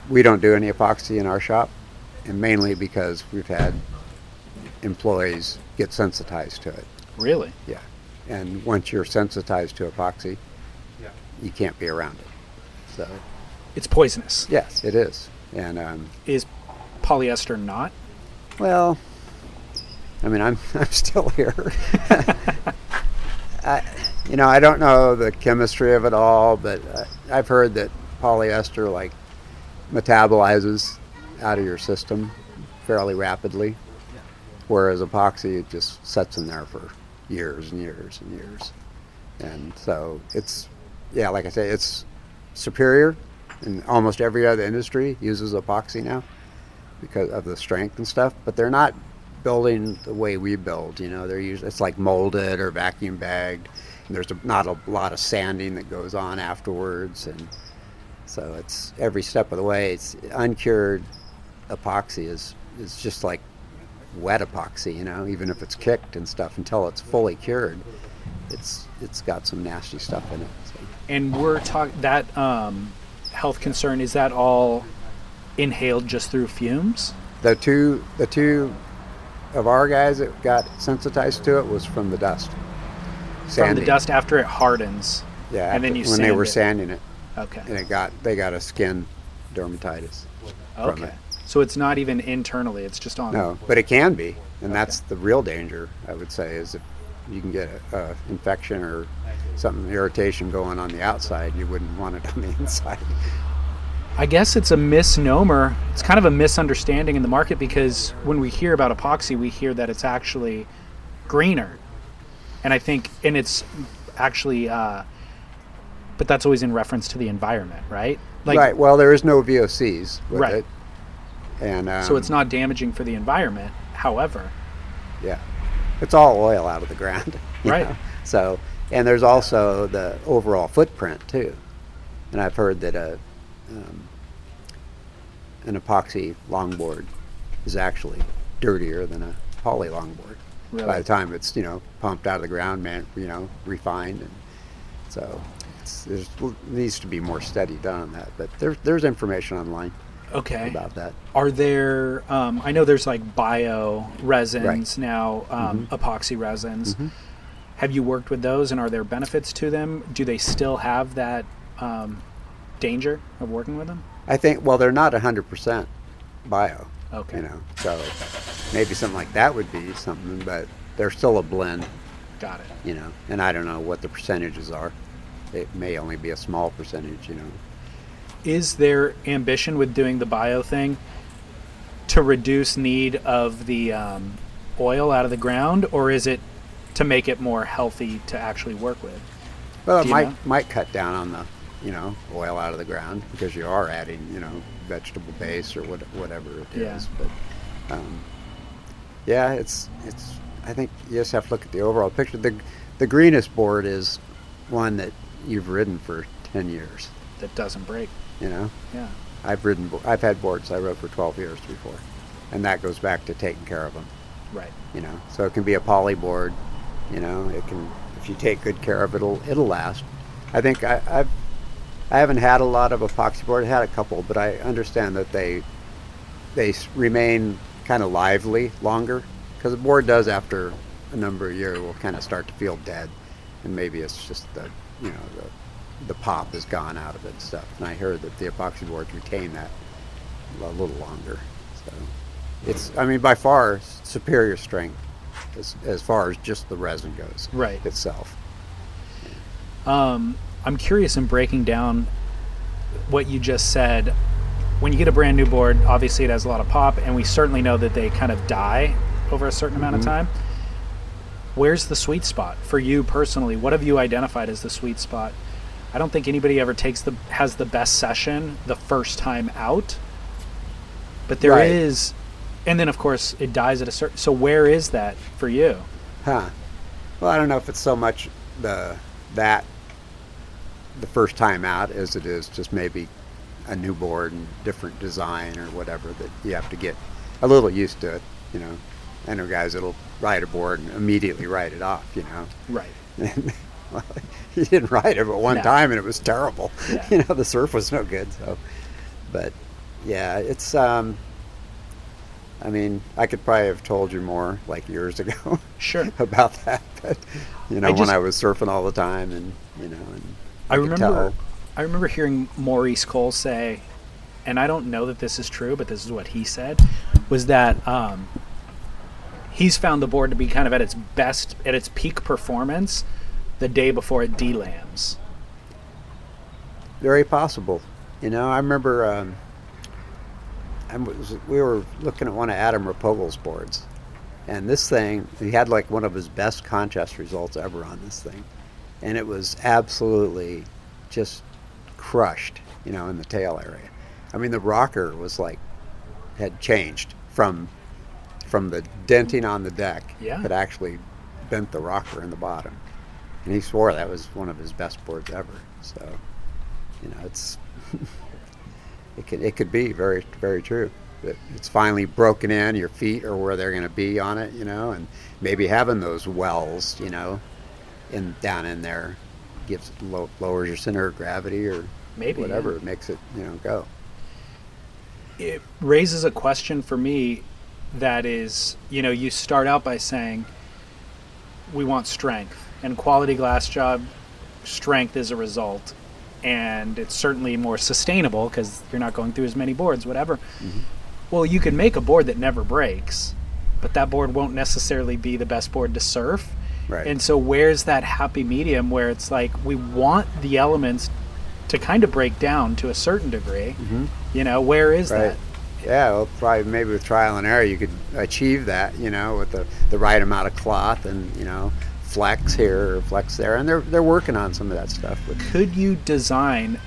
we don't do any epoxy in our shop, and mainly because we've had employees get sensitized to it. Really? Yeah. And once you're sensitized to epoxy, you can't be around it. So, It's poisonous. yes, it is. And, um, Is polyester not? well, I mean, I'm, I'm still here. I, you know, I don't know the chemistry of it all, but uh, I've heard that polyester, like, metabolizes out of your system fairly rapidly, whereas epoxy, it just sits in there for years and years and years. And so it's, yeah, like I say, it's superior, and almost every other industry uses epoxy now. because of the strength and stuff. But they're not building the way we build. You know, they're usually it's like molded or vacuum bagged. There's a, not a lot of sanding that goes on afterwards, and so it's every step of the way. It's uncured epoxy is is just like wet epoxy. You know, even if it's kicked and stuff until it's fully cured, it's it's got some nasty stuff in it. And we're talking that um, health concern is that all inhaled just through fumes? The two the two of our guys that got sensitized to it was from the dust. From the dust after it hardens. Yeah, and then you when they were it. sanding it, Okay. and it got they got a skin dermatitis. from Okay. it. So it's not even internally; it's just on. No, but it can be, and that's the real danger. I would say is if you can get a, a infection or something irritation going on the outside, you wouldn't want it on the inside. I guess it's a misnomer. It's kind of a misunderstanding in the market because when we hear about epoxy, we hear that it's actually greener, and I think, and it's actually, uh, but that's always in reference to the environment, right? Like, right. Well, there is no VOCs with Right. it, and um, so it's not damaging for the environment. However, Yeah, it's all oil out of the ground. Right. know? So, and there's also the overall footprint too. And I've heard that a um, an epoxy longboard is actually dirtier than a poly longboard. Really? By the time it's you know pumped out of the ground, man, you know refined, and so it's, there's needs to be more study done on that. But there's there's information online okay. about that. Are there? Um, I know there's like bio resins Right. Mm-hmm. now, um, epoxy resins. Have you worked with those, and are there benefits to them? Do they still have that um, danger of working with them? I think well they're not 100% bio. Okay. you know so maybe something like that would be something but they're still a blend Got it. you know and i don't know what the percentages are it may only be a small percentage you know Is there ambition with doing the bio thing to reduce need of the um, oil out of the ground, or is it to make it more healthy to actually work with? well it might know? might cut down on the you know oil out of the ground because you are adding you know vegetable base or what, whatever it is. Yeah. but um, yeah it's it's i think you just have to look at the overall picture the the greenest board is one that you've ridden for 10 years That doesn't break. You know Yeah. I've ridden, bo- I've had boards I rode for 12 years before, and that goes back to taking care of them. Right. You know, so it can be a poly board. You know, it can if you take good care of it, it'll it'll last. I think I, I've I haven't had a lot of epoxy board. I had a couple, but I understand that they they remain kind of lively longer because the board does after a number of years will kind of start to feel dead, and maybe it's just the you know the the pop is gone out of it and stuff. And I heard that the epoxy boards retain that a little longer. So it's I mean by far superior strength as, as far as just the resin goes Right. itself. Um, I'm curious in breaking down what you just said. When you get a brand new board, obviously it has a lot of pop, and we certainly know that they kind of die over a certain amount of time. Where's the sweet spot for you personally? What have you identified as the sweet spot? I don't think anybody ever takes the has the best session the first time out, but there is, Right. and then of course it dies at a certain. So where is that for you? Huh. Well, I don't know if it's so much the that the first time out as it is just maybe a new board and different design or whatever that you have to get a little used to it. You know, I know guys that'll ride a board and immediately write it off. You know, Right. well, he didn't ride it but one No. time and it was terrible. Yeah. you know, the surf was no good. So, but yeah, it's. um I mean, I could probably have told you more like years ago Sure. about that, but you know, I when I was surfing all the time, and you know, and I could remember. I remember hearing Maurice Cole say, and I don't know that this is true, but this is what he said, was that um, he's found the board to be kind of at its best, at its peak performance, the day before it delams. very possible. You know, I remember um, I was, we were looking at one of Adam Replogle's boards, and this thing he had like one of his best contest results ever on this thing, and it was absolutely just crushed. You know, in the tail area. I mean, the rocker was like had changed from from the denting on the deck. Yeah. Had actually bent the rocker in the bottom, and he swore that was one of his best boards ever. So, you know, it's it could it could be very very true. It's finally broken in. Your feet are where they're going to be on it, you know, and maybe having those wells, you know, in down in there gives low, lowers your center of gravity or Maybe, whatever yeah. makes it you know go. it raises a question for me that is, you know, you start out by saying we want strength and quality glass job strength is a result. And it's certainly more sustainable because you're not going through as many boards whatever. Mm-hmm. Well you can make a board that never breaks but that board won't necessarily be the best board to surf. Right. and so where's that happy medium where it's like we want the elements to kind of break down to a certain degree. Mm-hmm. You know where is Right. that? Yeah, well, probably maybe with trial and error you could achieve that, you know, with the, the right amount of cloth and you know, flex here or flex there, and they're they're working on some of that stuff. Could you design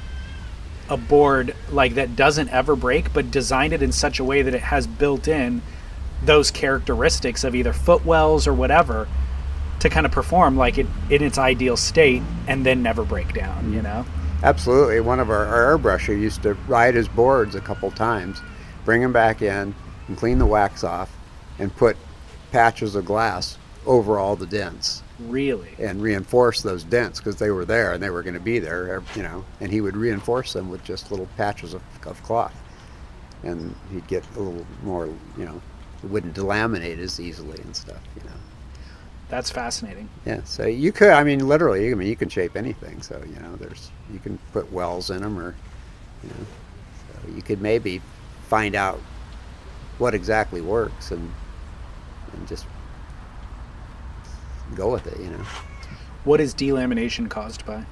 a board like that doesn't ever break but design it in such a way that it has built in those characteristics of either footwells or whatever to kind of perform like it in its ideal state and then never break down you mm-hmm. know Absolutely. One of our, our airbrusher used to ride his boards a couple times, bring them back in, and clean the wax off, and put patches of glass over all the dents really and reinforce those dents because they were there and they were going to be there, you know. And he would reinforce them with just little patches of, of cloth, and he'd get a little more, you know, it wouldn't delaminate as easily and stuff, you know. that's fascinating Yeah, so you could, I mean, literally, I mean, you can shape anything. So, you know, there's, you can put wells in them or, you know, so you could maybe find out what exactly works and, and just go with it, you know. what is delamination caused by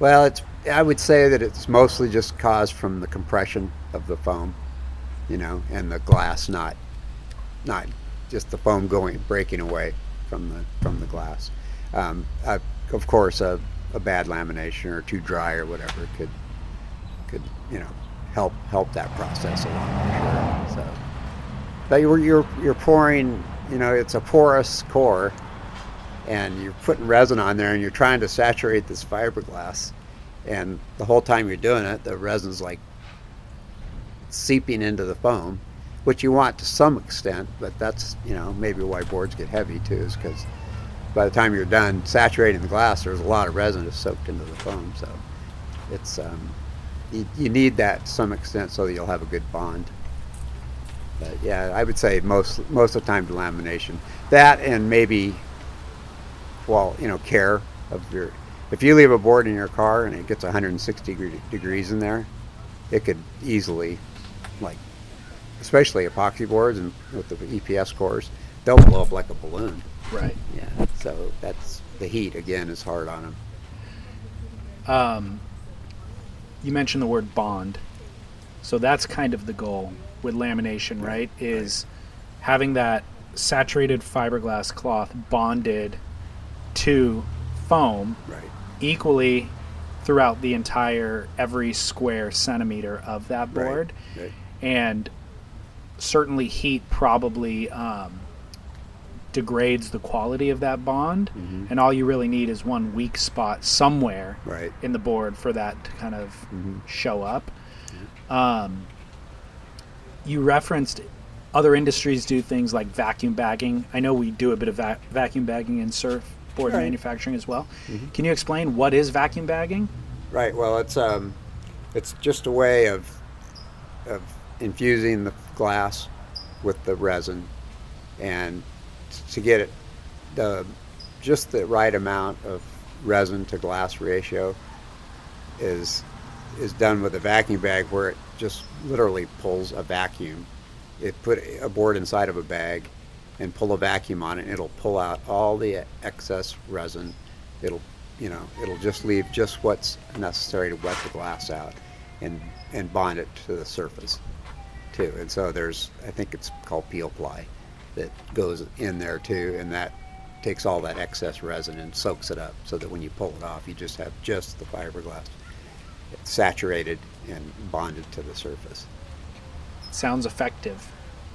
Well, it's, I would say that it's mostly just caused from the compression of the foam, you know, and the glass not, not just the foam going, breaking away from the, from the glass. Um, uh, of course, a, a bad lamination or too dry or whatever could, could, you know, help, help that process along for sure. So, but you're, you're, you're pouring, you know, it's a porous core and you're putting resin on there and you're trying to saturate this fiberglass and the whole time you're doing it the resin's like seeping into the foam which you want to some extent but that's you know maybe why boards get heavy too is because by the time you're done saturating the glass there's a lot of resin that's soaked into the foam so it's um, you, you need that to some extent so that you'll have a good bond but yeah i would say most most of the time delamination that and maybe well, you know, care of your. If you leave a board in your car and it gets 160 degree, degrees in there, it could easily, like, especially epoxy boards and with the EPS cores, they'll blow up like a balloon. right Yeah. So that's the heat again is hard on them. um, you mentioned the word bond so that's kind of the goal with lamination right is having that saturated fiberglass cloth bonded to foam Right. equally throughout the entire every square centimeter of that board Right. and certainly heat probably um, degrades the quality of that bond Mhm. and all you really need is one weak spot somewhere Right. in the board for that to kind of Mhm. show up um, you referenced other industries do things like vacuum bagging i know we do a bit of va- vacuum bagging in surfboard Right. manufacturing as well can you explain what is vacuum bagging Right. Well, it's um, it's just a way of of infusing the glass with the resin, and to get it the just the right amount of resin to glass ratio is is done with a vacuum bag where it just literally pulls a vacuum. It put a board inside of a bag and pull a vacuum on it and it'll pull out all the excess resin. It'll you know, it'll just leave just what's necessary to wet the glass out and and bond it to the surface too. And so there's I think it's called peel ply that goes in there too and that takes all that excess resin and soaks it up so that when you pull it off you just have just the fiberglass saturated and bonded to the surface. sounds effective.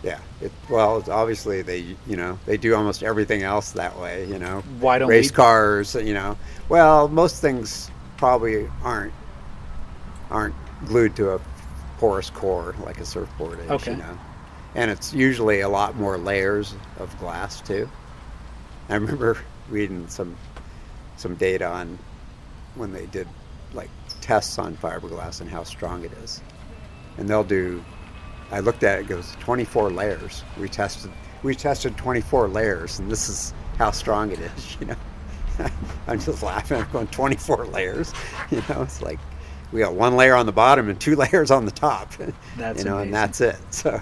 Yeah. It, well, obviously they you know they do almost everything else that way. You know. Why don't race we- cars? You know. Well, most things probably aren't aren't glued to a porous core like a surfboard is. Okay. You know. And it's usually a lot more layers of glass too. I remember reading some some data on when they did like tests on fiberglass and how strong it is. And they'll do I looked at it, it goes 24 layers. We tested we tested 24 layers and this is how strong it is, you know. I'm just laughing. I'm going 24 layers. You know, it's like we got one layer on the bottom and two layers on the top. That's you know, amazing. and that's it. So,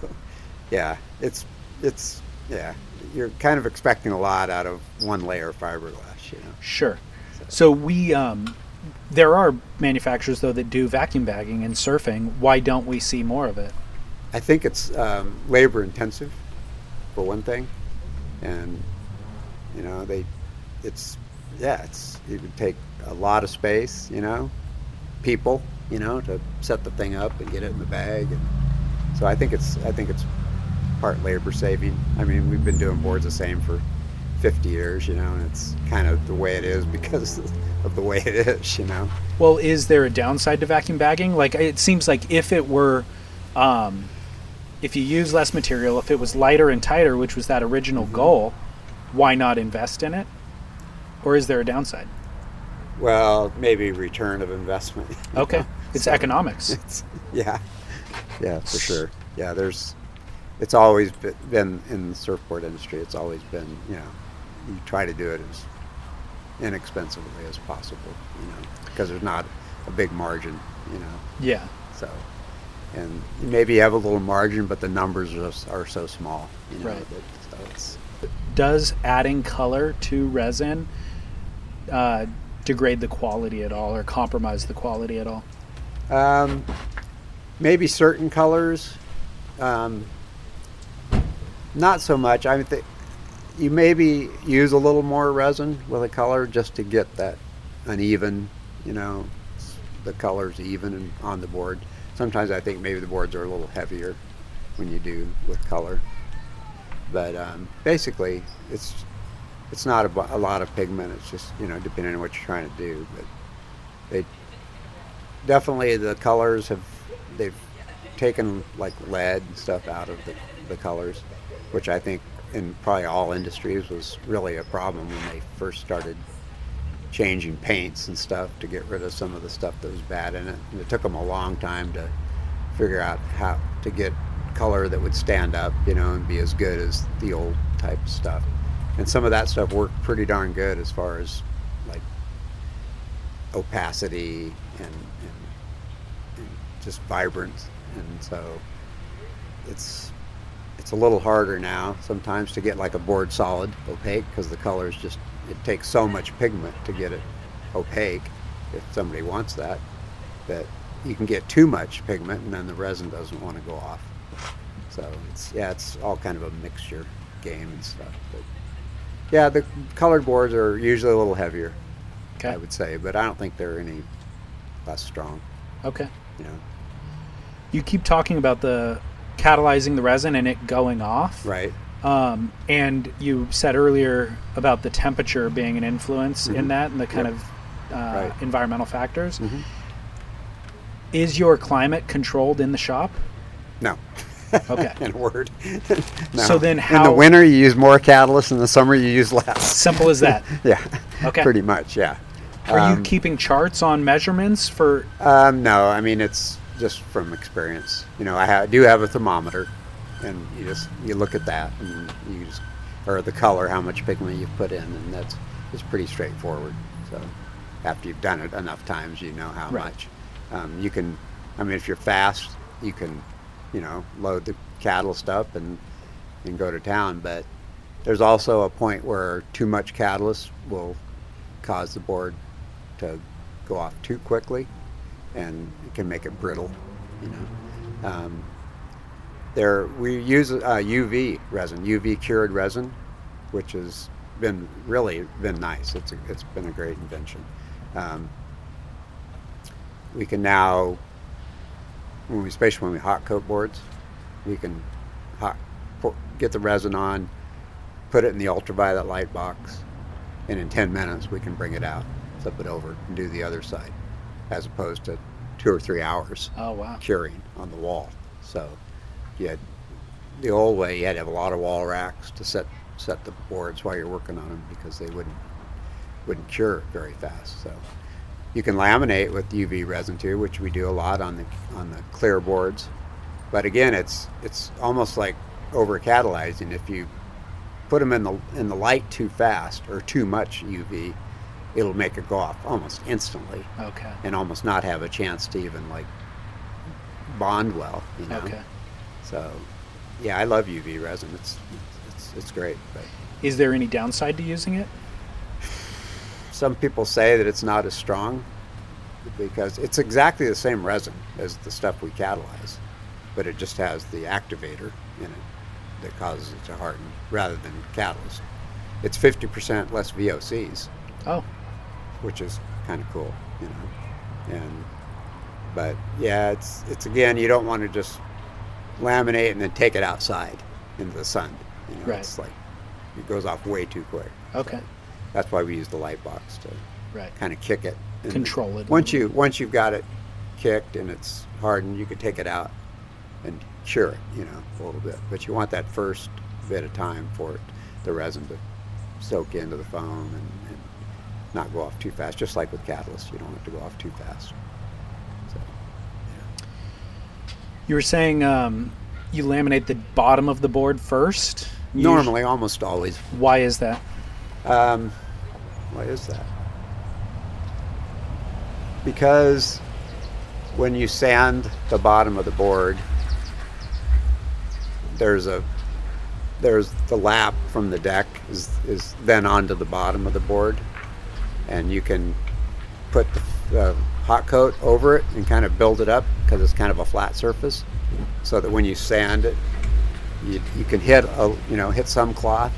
yeah, it's it's yeah, you're kind of expecting a lot out of one layer of fiberglass. You know. Sure. So we um, there are manufacturers though that do vacuum bagging and surfing. Why don't we see more of it? I think it's um, labor intensive, for one thing, and you know they, it's yeah, it's it would take a lot of space, you know, people, you know, to set the thing up and get it in the bag, and so I think it's I think it's part labor saving. I mean, we've been doing boards the same for 50 years, you know, and it's kind of the way it is because of the way it is, you know. Well, is there a downside to vacuum bagging? Like it seems like if it were, um, if you use less material, if it was lighter and tighter, which was that original Mm-hmm. goal, why not invest in it? Or is there a downside? Well, maybe return of investment. Okay, know. it's So- economics. It's, yeah, yeah, for sure. Yeah, there's. It's always been in the surfboard industry. It's always been, you know, you try to do it as inexpensively as possible, you know, because there's not a big margin, you know. Yeah. So, and maybe you have a little margin, but the numbers are, are so small, you know. Right. That, so it's Does adding color to resin uh, degrade the quality at all, or compromise the quality at all? Um, maybe certain colors, um, not so much. I think you maybe use a little more resin with a color just to get that uneven, you know, the colors even on the board. Sometimes I think maybe the boards are a little heavier when you do with color, but um, basically it's it's not a, a lot of pigment. It's just you know depending on what you're trying to do, but they definitely the colors have they've taken like lead and stuff out of the, the colors which i think in probably all industries was really a problem when they first started changing paints and stuff to get rid of some of the stuff that was bad in it and it took them a long time to figure out how to get color that would stand up you know and be as good as the old type stuff and some of that stuff worked pretty darn good as far as like opacity and, and, and just vibrance. And so it's it's a little harder now sometimes to get like a board solid opaque because the colors just it takes so much pigment to get it opaque if somebody wants that that you can get too much pigment and then the resin doesn't want to go off. So it's yeah, it's all kind of a mixture game and stuff. But yeah, the colored boards are usually a little heavier. Okay. I would say, but I don't think they're any less strong. Okay. You know, You keep talking about the catalyzing the resin and it going off. right? Um, and you said earlier about the temperature being an influence in Mhm. that and the kind Yep. of uh, Right. environmental factors. Mhm. Is your climate controlled in the shop? No. Okay. in a word. no. So then in the winter you use more catalyst, in the summer you use less. Simple as that. yeah. Okay. Pretty much, yeah. Are you Um, keeping charts on measurements for? Um, no, I mean it's just from experience. You know, I ha- do have a thermometer, and you just you look at that, and you just or the color, how much pigment you've put in, and that's it's pretty straightforward. So after you've done it enough times, you know how Right. much. Um, you can, I mean, if you're fast, you can, you know, load the catalyst up and and go to town. But there's also a point where too much catalyst will cause the board to go off too quickly and it can make it brittle you know. Um, there we use uh, uv resin uv cured resin which has been really been nice. It's a, it's been a great invention. Um, we can now when we especially when we hot coat boards we can hot, get the resin on, put it in the ultraviolet light box, and in 10 minutes we can bring it out, flip it over, and do the other side, as opposed to two or three hours Oh wow. curing on the wall. So you had the old way, you had to have a lot of wall racks to set set the boards while you're working on them because they wouldn't wouldn't cure very fast. So you can laminate with UV resin too, which we do a lot on the on the clear boards. But again, it's it's almost like over catalyzing. If you put them in the in the light too fast or too much UV, it'll make it go off almost instantly Okay. and almost not have a chance to even like bond well. You know? Okay. So, yeah, I love UV resin. It's it's it's great. But Is there any downside to using it? some people say that it's not as strong because it's exactly the same resin as the stuff we catalyze, but it just has the activator in it that causes it to harden rather than catalyst. It's 50% less VOCs. Oh, which is kind of cool, you know. And but yeah, it's it's again, you don't want to just laminate and then take it outside into the sun. You know, Right. it's like it goes off way too quick. okay. That's why we use the light box to Right. kind of kick it. And Control it Once you once you've got it kicked and it's hardened, you can take it out and cure it, you know, a little bit. But you want that first bit of time for it, the resin to soak into the foam and not go off too fast. Just like with catalyst, you don't have to go off too fast. So, You were saying um, you laminate the bottom of the board first. Normally, almost always. Why is that? Um, why is that? Because when you sand the bottom of the board, there's a there's the lap from the deck is, is then onto the bottom of the board, and you can put the, the hot coat over it and kind of build it up because it's kind of a flat surface, so that when you sand it, you, you can hit a you know hit some cloth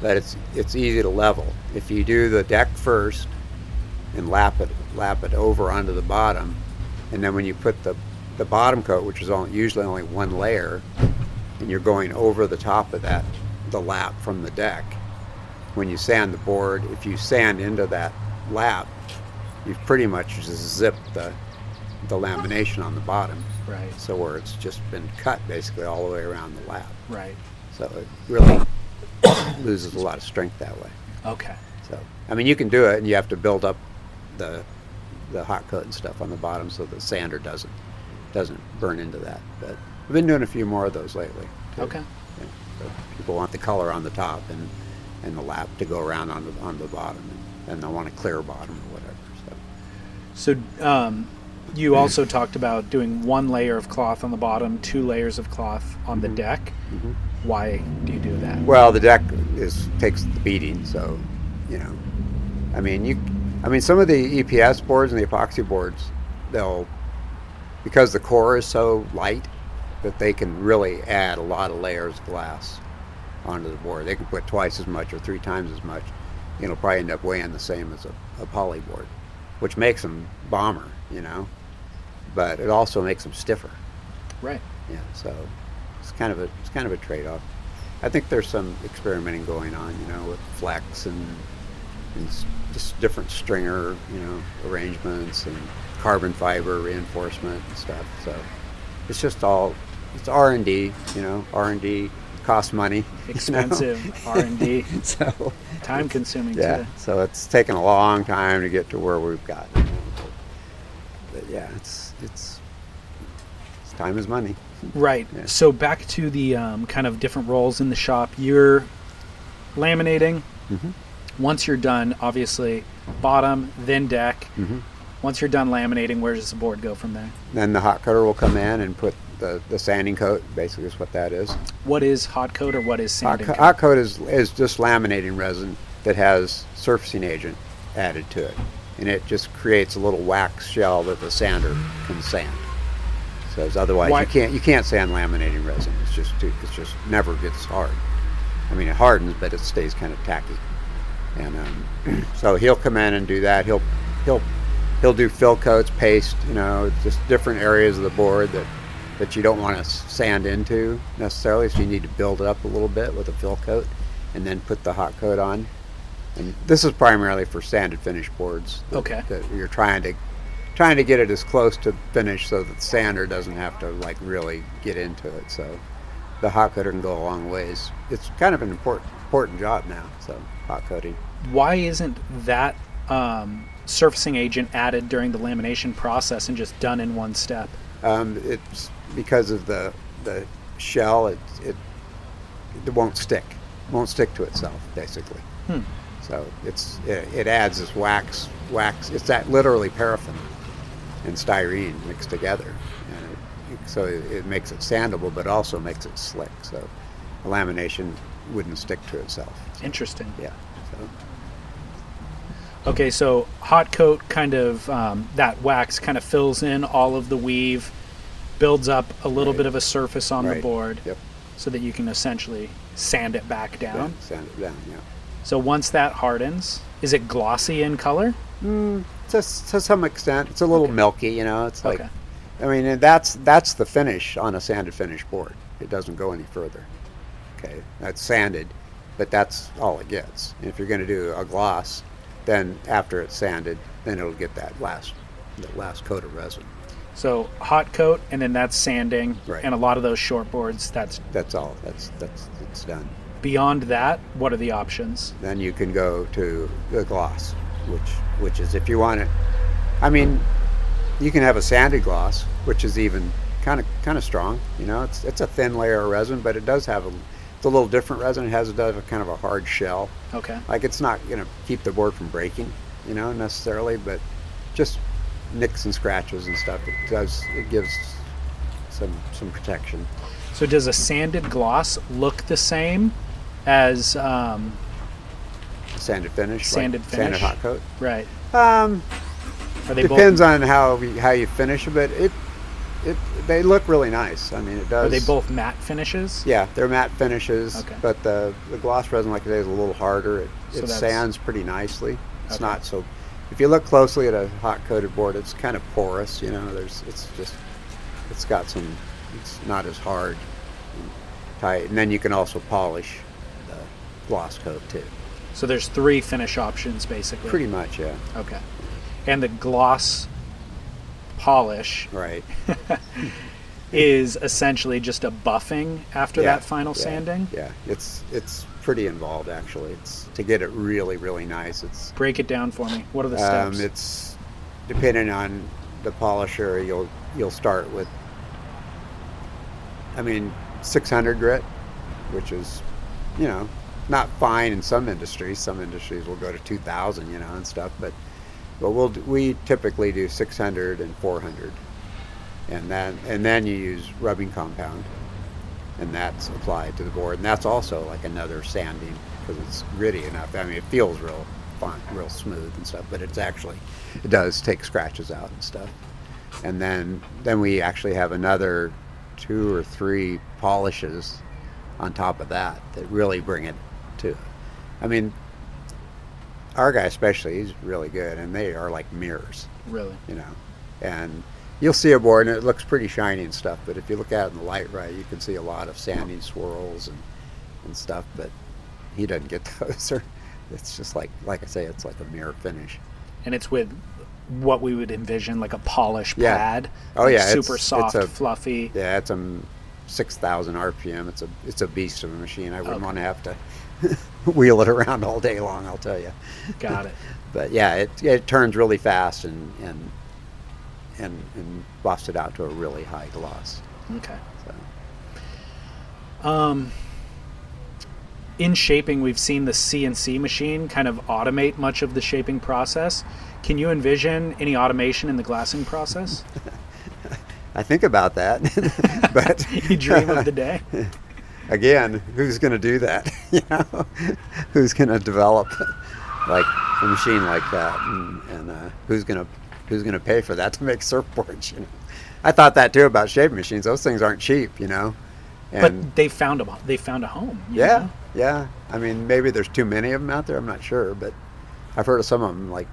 that it's it's easy to level. If you do the deck first and lap it lap it over onto the bottom, and then when you put the the bottom coat, which is usually only one layer, and you're going over the top of that the lap from the deck. When you sand the board, if you sand into that lap, you've pretty much just zipped the the lamination on the bottom, Right. so where it's just been cut basically all the way around the lap. Right. So it really loses a lot of strength that way. Okay. So I mean, you can do it, and you have to build up the the hot coat and stuff on the bottom so the sander doesn't doesn't burn into that. But we've been doing a few more of those lately. too. Okay. Yeah. So people want the color on the top and and the lap to go around on the on the bottom, and, and they want a clear bottom or whatever. So So um, you also talked about doing one layer of cloth on the bottom, two layers of cloth on the deck. Mhm. Why do you do that? Well, the deck is takes the beating, so you know. I mean, you. I mean, some of the EPS boards and the epoxy boards, they'll because the core is so light that they can really add a lot of layers of glass onto the board. They can put twice as much or three times as much. It'll probably end up weighing the same as a, a poly board, which makes them bomber, you know. But it also makes them stiffer. Right. Yeah, so it's kind of a it's kind of a trade-off. I think there's some experimenting going on, you know, with flex and, and just different stringer, you know, arrangements and carbon fiber reinforcement and stuff. So it's just all it's R and D, you know, R and D costs money, you know. Expensive R and D, so time consuming yeah, too. so it's taken a long time to get to where we've got. But, yeah, it's it's, it's time is money. Right. Yeah. So back to the um, kind of different roles in the shop. You're laminating. Mhm. Once you're done, obviously, bottom, then deck. Mhm. Once you're done laminating, where does the board go from there? Then the hot coater will come in and put the, the sanding coat, basically is what that is. What is hot coat or what is sanding co- coat? hot coat is, is just laminating resin that has surfacing agent added to it. And it just creates a little wax shell that the sander can sand. So otherwise Why- you can't you can't sand laminating resin. It's just too, it's just never gets hard. I mean it hardens, but it stays kind of tacky. And um, so he'll come in and do that. He'll he'll he'll do fill coats, paste, you know, just different areas of the board that that you don't want to sand into necessarily. So you need to build it up a little bit with a fill coat, and then put the hot coat on. And this is primarily for sanded finish boards. that- Okay. That you're trying to trying to get it as close to finish so that the sander doesn't have to like really get into it. So the hot coater can go a long ways. It's kind of an important important job now. So hot coating. Why isn't that um, surfacing agent added during the lamination process and just done in one step? Um, it's because of the the shell. It, it it won't stick. Won't stick to itself basically. Hmm. So it's it, it adds this wax wax. It's that literally paraffin and styrene mixed together, and it, so it, it makes it sandable, but also makes it slick. So the lamination wouldn't stick to itself. Interesting. Yeah. So Okay, so hot coat kind of um, that wax kind of fills in all of the weave, builds up a little Right. bit of a surface on the board, Yep. so that you can essentially sand it back yeah, down. sand it down. Yeah. So once that hardens, is it glossy in color? To, to some extent, it's a little milky. You know, it's like Okay. I mean, and that's that's the finish on a sanded finish board. It doesn't go any further. Okay, that's sanded, but that's all it gets. And if you're going to do a gloss, then after it's sanded, then it'll get that last that last coat of resin. So hot coat, and then that's sanding, Right. and a lot of those short boards. That's That's all. That's that's it's done. beyond that. What are the options? Then you can go to the gloss, which which is if you want it. I mean, you can have a sanded gloss, which is even kind of kind of strong. You know, it's it's a thin layer of resin, but it does have a it's a little different resin. It has it does a kind of a hard shell. Okay. Like it's not going to keep the board from breaking, you know, necessarily, but just nicks and scratches and stuff. It does. It gives some some protection. So does a sanded gloss look the same as um, Sanded finish. Sanded like Sanded hot coat. right? Um, Are they depends both? on how we, how you finish but it it they look really nice. I mean, it does. Are they both matte finishes? Yeah, they're matte finishes, Okay. but the the gloss resin, like I say, is a little harder. It, So it sands pretty nicely. It's Okay. not so. If you look closely at a hot coated board, it's kind of porous. You know, there's it's just it's got some. It's not as hard, and tight, and then you can also polish the gloss coat too. So there's three finish options basically. Pretty much, yeah. Okay. And the gloss polish Right. is essentially just a buffing after Yeah, that final yeah, sanding. Yeah, it's it's pretty involved actually. It's to get it really really nice. It's Break it down for me. What are the um, steps? it's depending on the polisher. You'll you'll start with. I mean, 600 grit, which is, you know, not fine in some industries. Some industries will go to 2,000, you know, and stuff. But but we'll we typically do 600 and 400, and then and then you use rubbing compound, and that's applied to the board, and that's also like another sanding because it's gritty enough. I mean, it feels real fine, real smooth and stuff, but it's actually it does take scratches out and stuff. And then then we actually have another two or three polishes on top of that that really bring it to. I mean, our guy especially, he's really good, and they are like mirrors really. you know. And you'll see a board and it looks pretty shiny and stuff, but if you look at it in the light right, you can see a lot of sanding swirls and, and stuff, but he doesn't get those. Or it's just like, like I say, it's like a mirror finish. And it's with what we would envision like a polish Yeah. pad. Oh, like yeah, it's- Super it's soft, a- fluffy. Yeah, it's a 6,000 RPM. It's a, it's a beast of a machine. I wouldn't Okay. want to have to wheel it around all day long, I'll tell you. Got it. But yeah, it, it turns really fast and, and, and, and buffs it out to a really high gloss. Okay. So. Um, in shaping, we've seen the CNC machine kind of automate much of the shaping process. Can you envision any automation in the glassing process? I think about that, but you dream of the day. Again, who's going to do that? you know, who's going to develop like a machine like that, and, and uh, who's going to who's going to pay for that to make surfboards? You know, I thought that too about shaping machines. Those things aren't cheap, you know. And but they found a they found a home. yeah, know? yeah. I mean, maybe there's too many of them out there. I'm not sure, but I've heard of some of them like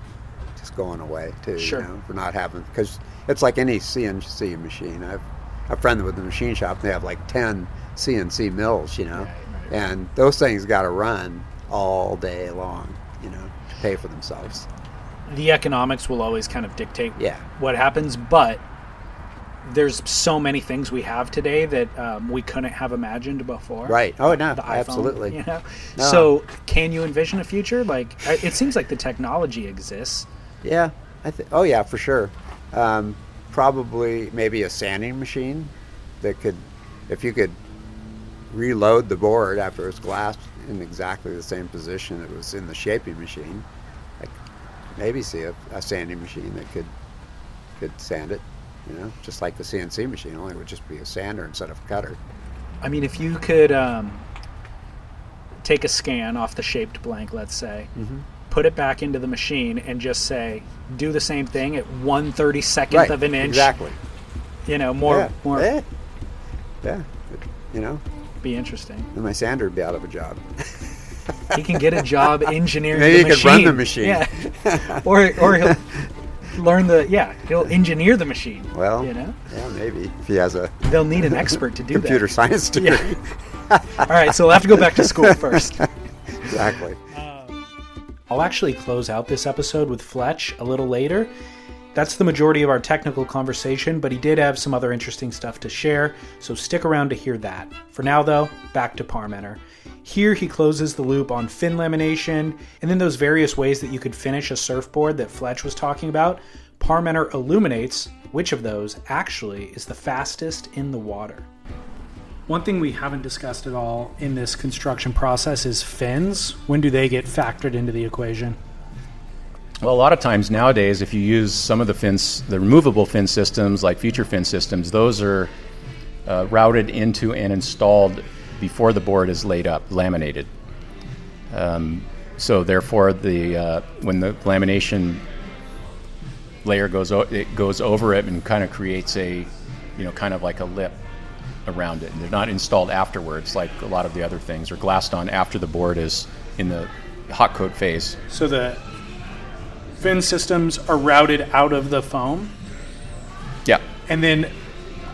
just going away too. Sure. You know, for not having because it's like any CNC machine. I've a friend with a machine shop. They have like ten CNC mills, you know, and those things got to run all day long, you know, to pay for themselves. The economics will always kind of dictate Yeah. what happens, but there's so many things we have today that um, we couldn't have imagined before. Right. Oh no, The iPhone, absolutely. You know? No. So, can you envision a future like it seems like the technology exists? Yeah, I think. Oh yeah, for sure. Um, probably maybe a sanding machine that could, if you could reload the board after it's glassed in exactly the same position it was in the shaping machine. I maybe see a, a sanding machine that could could sand it. You know, just like the CNC machine, only it would just be a sander instead of a cutter. I mean, if you could um, take a scan off the shaped blank, let's say, Mm-hmm. put it back into the machine, and just say, do the same thing at one thirty second of an inch. Exactly. You know, more, yeah. more, Yeah. Yeah. You know, be interesting. then my sander would be out of a job. He can get a job engineering Maybe the he could machine. run the machine. Yeah. or, or he'll learn the, yeah, he'll engineer the machine. Well, you know, yeah, maybe if he has a they'll need an expert to do that. computer that. science degree. Yeah. All right, so we'll have to go back to school first. exactly. Um, I'll actually close out this episode with Fletch a little later. That's the majority of our technical conversation, but he did have some other interesting stuff to share, so stick around to hear that. For now, though, back to Parmenter. Here he closes the loop on fin lamination, and then those various ways that you could finish a surfboard that Fletch was talking about. Parmenter illuminates which of those actually is the fastest in the water. One thing we haven't discussed at all in this construction process is fins. When do they get factored into the equation? Well, a lot of times nowadays, if you use some of the fins, the removable fin systems like future fin systems, those are uh, routed into and installed before the board is laid up, laminated. Um, so therefore, the uh, when the lamination layer goes o- it goes over it and kind of creates a, you know, kind of like a lip around it. And they're not installed afterwards like a lot of the other things, or glassed on after the board is in the hot coat phase. So the fin systems are routed out of the foam, Yeah. and then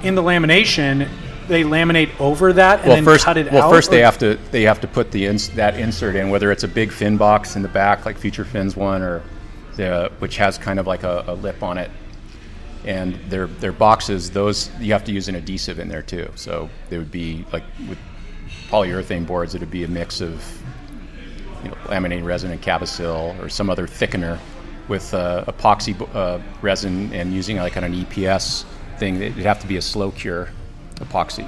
in the lamination, they laminate over that and well, then first, cut it well, out. first they have to they have to put the ins, that insert in, whether it's a big fin box in the back, like Future Fins one, or the which has kind of like a, a lip on it. And their their boxes, those you have to use an adhesive in there too. So they would be like with polyurethane boards, it would be a mix of you know laminating resin and Cab-O-Sil or some other thickener with uh, epoxy uh, resin and using like on an EPS thing. It'd have to be a slow cure epoxy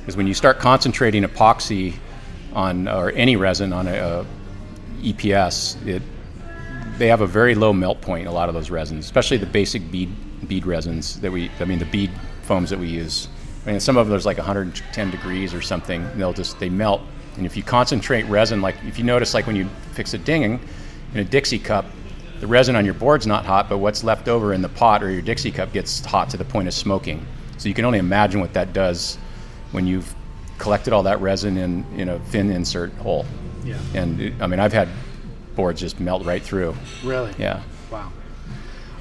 because when you start concentrating epoxy on or any resin on a, a EPS, it they have a very low melt point. A lot of those resins, especially the basic bead bead resins that we, I mean the bead foams that we use. I mean some of them there's like 110 degrees or something. They'll just they melt. And if you concentrate resin, like if you notice, like when you fix a dinging in a Dixie cup, the resin on your board's not hot, but what's left over in the pot or your Dixie cup gets hot to the point of smoking. So you can only imagine what that does when you've collected all that resin in, in a fin insert hole. Yeah. And it, I mean, I've had boards just melt right through. really. Yeah. Wow.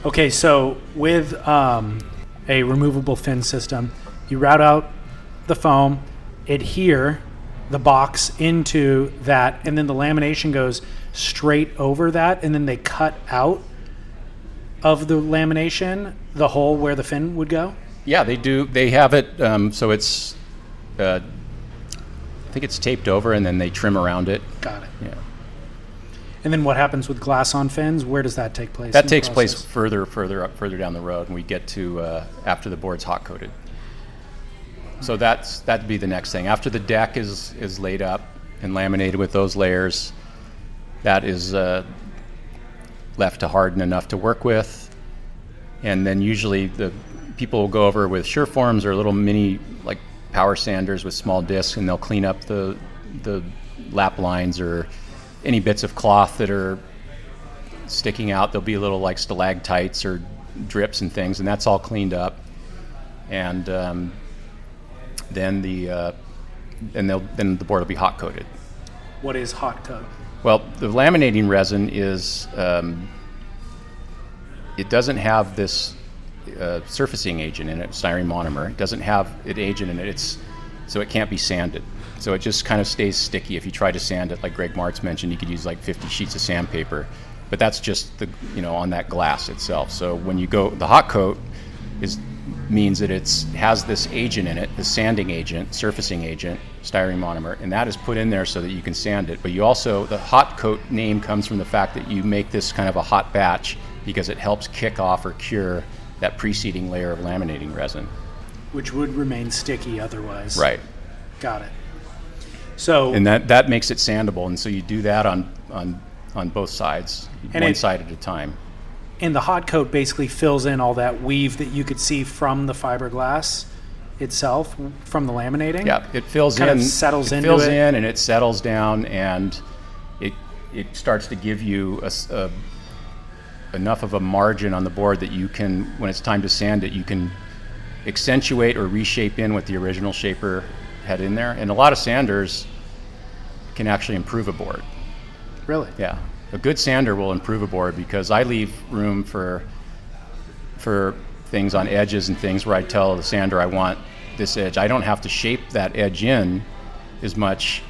Okay, so with um, a removable fin system, you route out the foam, adhere the box into that, and then the lamination goes straight over that, and then they cut out of the lamination the hole where the fin would go. Yeah, they do. They have it um, so it's, uh, I think it's taped over, and then they trim around it. Got it. Yeah. And then what happens with glass on fins? Where does that take place? That takes place further, further up, further down the road, and we get to uh, after the board's hot coated. So that's that'd be the next thing. After the deck is is laid up and laminated with those layers, that is uh, left to harden enough to work with, and then usually the people will go over with Surforms or little mini like power sanders with small discs, and they'll clean up the the lap lines or any bits of cloth that are sticking out. There'll be little like stalactites or drips and things, and that's all cleaned up. And um, then the uh, and they'll then the board will be hot coated. What is hot coat? Well, the laminating resin is um, it doesn't have this. a surfacing agent in it, styrene monomer. It doesn't have an agent in it. It's so it can't be sanded. So it just kind of stays sticky. If you try to sand it, like Greg Martz mentioned, you could use like 50 sheets of sandpaper, but that's just the you know on that glass itself. So when you go, the hot coat is means that it has this agent in it, the sanding agent, surfacing agent, styrene monomer, and that is put in there so that you can sand it. But you also, the hot coat name comes from the fact that you make this kind of a hot batch because it helps kick off or cure that preceding layer of laminating resin. Which would remain sticky otherwise. Right. Got it. So and that, that makes it sandable, and so you do that on on on both sides, one it- side at a time. and the hot coat basically fills in all that weave that you could see from the fiberglass itself from the laminating. Yeah, it fills Kind of in, settles it fills it. in, and it settles down, and it it starts to give you a, a- enough of a margin on the board that you can, when it's time to sand it, you can accentuate or reshape in what the original shaper had in there. And a lot of sanders can actually improve a board. Really? Yeah, a good sander will improve a board because I leave room for for things on edges and things where I tell the sander I want this edge. I don't have to shape that edge in as much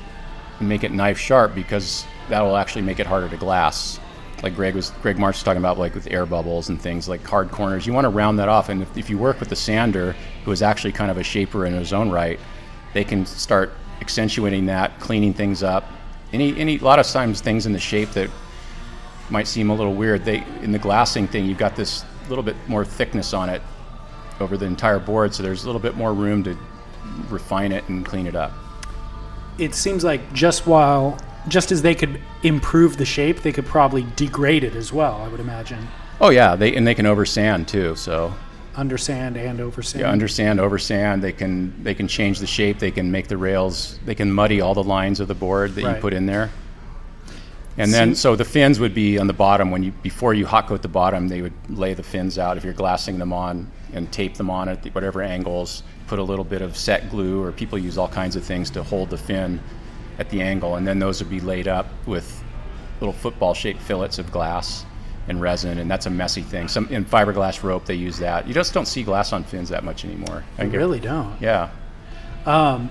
and make it knife sharp because that will actually make it harder to glass. Like Greg was Greg Martz was talking about like with air bubbles and things like hard corners. You want to round that off and if, if you work with the sander who is actually kind of a shaper in his own right, they can start accentuating that, cleaning things up. Any any a lot of times things in the shape that might seem a little weird. They in the glassing thing, you've got this little bit more thickness on it over the entire board, so there's a little bit more room to refine it and clean it up. It seems like just while just as they could improve the shape, they could probably degrade it as well, I would imagine. Oh yeah, they and they can over sand too. So Undersand and oversand. yeah, under sand, over sand. They can they can change the shape. They can make the rails. They can muddy all the lines of the board that Right. you put in there. And then, so the fins would be on the bottom. When you before you hot coat the bottom, they would lay the fins out if you're glassing them on and tape them on at whatever angles. Put a little bit of set glue, or people use all kinds of things to hold the fin at the angle, and then those would be laid up with little football-shaped fillets of glass and resin, and that's a messy thing. Some in fiberglass rope they use that. You just don't see glass on fins that much anymore. I it- really don't. Yeah. Um,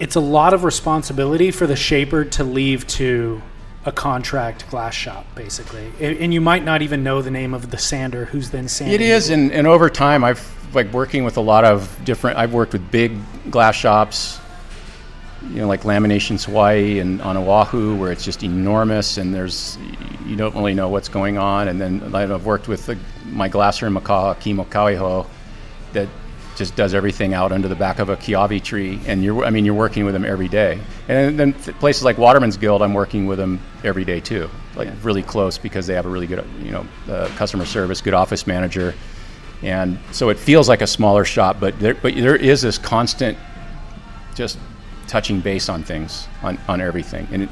It's a lot of responsibility for the shaper to leave to a contract glass shop, basically. And and you might not even know the name of the sander who's then sanding. It is, and, and over time, I've like working with a lot of different. I've worked with big glass shops, you know, like Laminations Hawaii and on Oahu, where it's just enormous, and there's you don't really know what's going on. And then I've worked with the, my glasser in Makaha, Kimo Kauiho, that just does everything out under the back of a kiawe tree, and you're I mean you're working with them every day. And then places like Waterman's Guild, I'm working with them every day too, like really close because they have a really good you know uh, customer service, good office manager, and so it feels like a smaller shop, but there but there is this constant just touching base on things on, on everything. And it,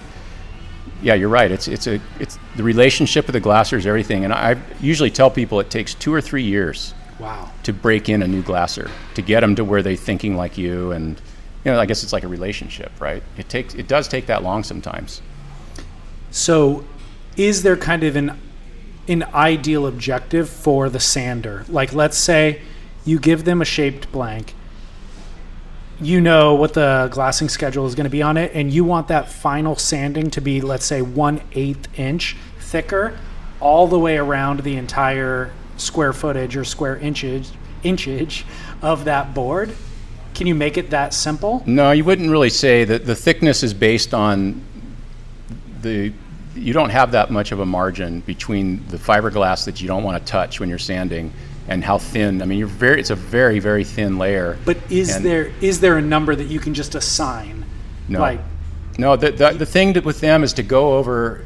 yeah you're right. It's it's a it's the relationship with the glassers everything. And I usually tell people it takes two or three years Wow. to break in a new glasser to get them to where they're thinking like you and you know i guess it's like a relationship right it takes it does take that long sometimes So, is there kind of an an ideal objective for the sander? Like, let's say you give them a shaped blank. You know what the glassing schedule is going to be on it, and you want that final sanding to be, let's say, one eighth inch thicker, all the way around the entire square footage or square inches inchage of that board. Can you make it that simple? No, you wouldn't really say that the thickness is based on the. You don't have that much of a margin between the fiberglass that you don't want to touch when you're sanding and how thin. I mean, you're very. It's a very very thin layer. But is And- there is there a number that you can just assign? No. Like, No, the, the, the thing that, with them is to go over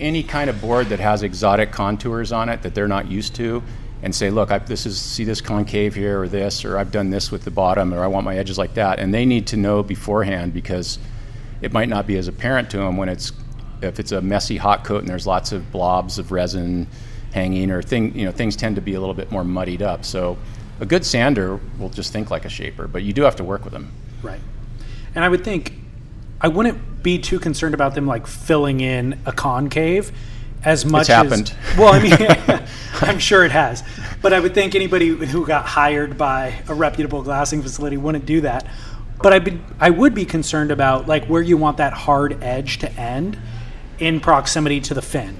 any kind of board that has exotic contours on it that they're not used to and say, look, I, this is, see this concave here or this, or I've done this with the bottom, or I want my edges like that. And they need to know beforehand because it might not be as apparent to them when it's, if it's a messy hot coat and there's lots of blobs of resin hanging or thing, you know, things tend to be a little bit more muddied up. So a good sander will just think like a shaper, but you do have to work with them. Right. And I would think I wouldn't be too concerned about them like filling in a concave as much happened. as well. I mean, I'm sure it has, but I would think anybody who got hired by a reputable glassing facility wouldn't do that. But I'd be, I would be concerned about like where you want that hard edge to end in proximity to the fin.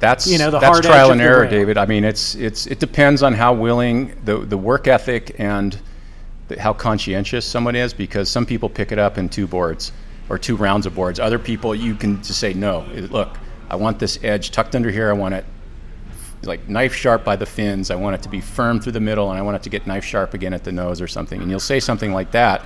That's You know, the that's hard trial edge and error, rail. David. I mean, it's it's it depends on how willing the the work ethic and the, how conscientious someone is. Because some people pick it up in two boards or two rounds of boards. Other people, you can just say no. Look, I want this edge tucked under here. I want it like knife sharp by the fins. I want it to be firm through the middle, and I want it to get knife sharp again at the nose or something. And you'll say something like that,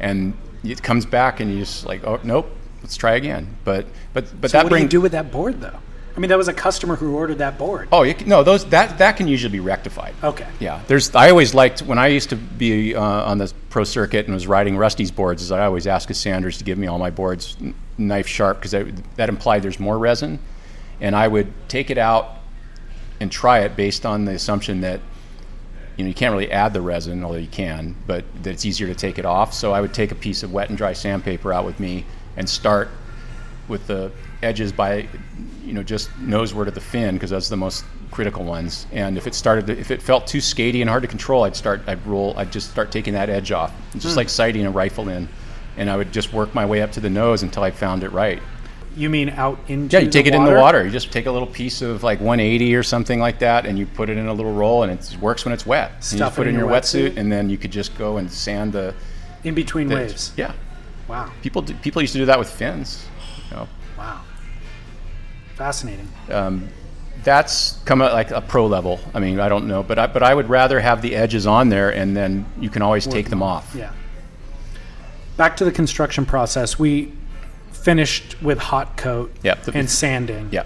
and it comes back, and you just like, oh nope, let's try again. But but but So that what do you brings do with that board though? I mean, that was a customer who ordered that board. Oh, you can, no, those that that can usually be rectified. Okay. Yeah, there's. I always liked when I used to be uh, on the pro circuit and was riding Rusty's boards. Is I always asked his Sanders to give me all my boards n- knife sharp because that, that implied there's more resin, and I would take it out and try it based on the assumption that you know you can't really add the resin, although you can, but that it's easier to take it off. So I would take a piece of wet and dry sandpaper out with me and start with the edges by you know just noseward of the fin because that's the most critical ones. And if it started to, if it felt too skaty and hard to control i'd start i'd roll i'd just start taking that edge off. It's just hmm. like sighting a rifle in and i would just work my way up to the nose until i found it right. You mean out into yeah you take it in the water? you just take a little piece of like 180 or something like that and you put it in a little roll and it works when it's wet. And you Stuff just put it in in your wetsuit wetsuit? and then you could just go and sand the, in between the waves. yeah. Wow. people do, people used to do that with fins you know? Wow. Fascinating. Um, that's come at like a pro level. I mean, I don't know, but I, but I would rather have the edges on there, and then you can always take them off. Yeah. Back to the construction process. We finished with hot coat Yep, the- and sanding. Yeah.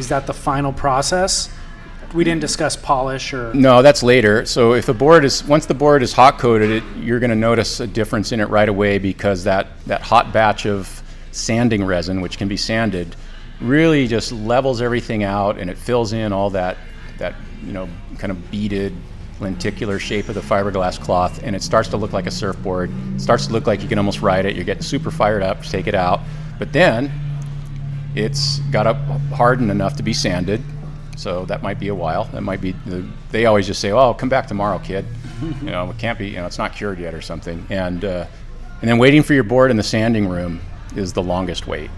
Is that the final process? We didn't discuss polish or No, that's later. So if the board is once the board is hot coated, it, you're going to notice a difference in it right away because that that hot batch of sanding resin, which can be sanded, really just levels everything out and it fills in all that that you know kind of beaded lenticular shape of the fiberglass cloth and it starts to look like a surfboard. It starts to look like you can almost ride it. You're getting super fired up to take it out, but then it's got up hardened enough to be sanded. So that might be a while. That might be. The, they always just say, "Oh, come back tomorrow, kid." you know, it can't be. You know, it's not cured yet or something. And uh, and then waiting for your board in the sanding room is the longest wait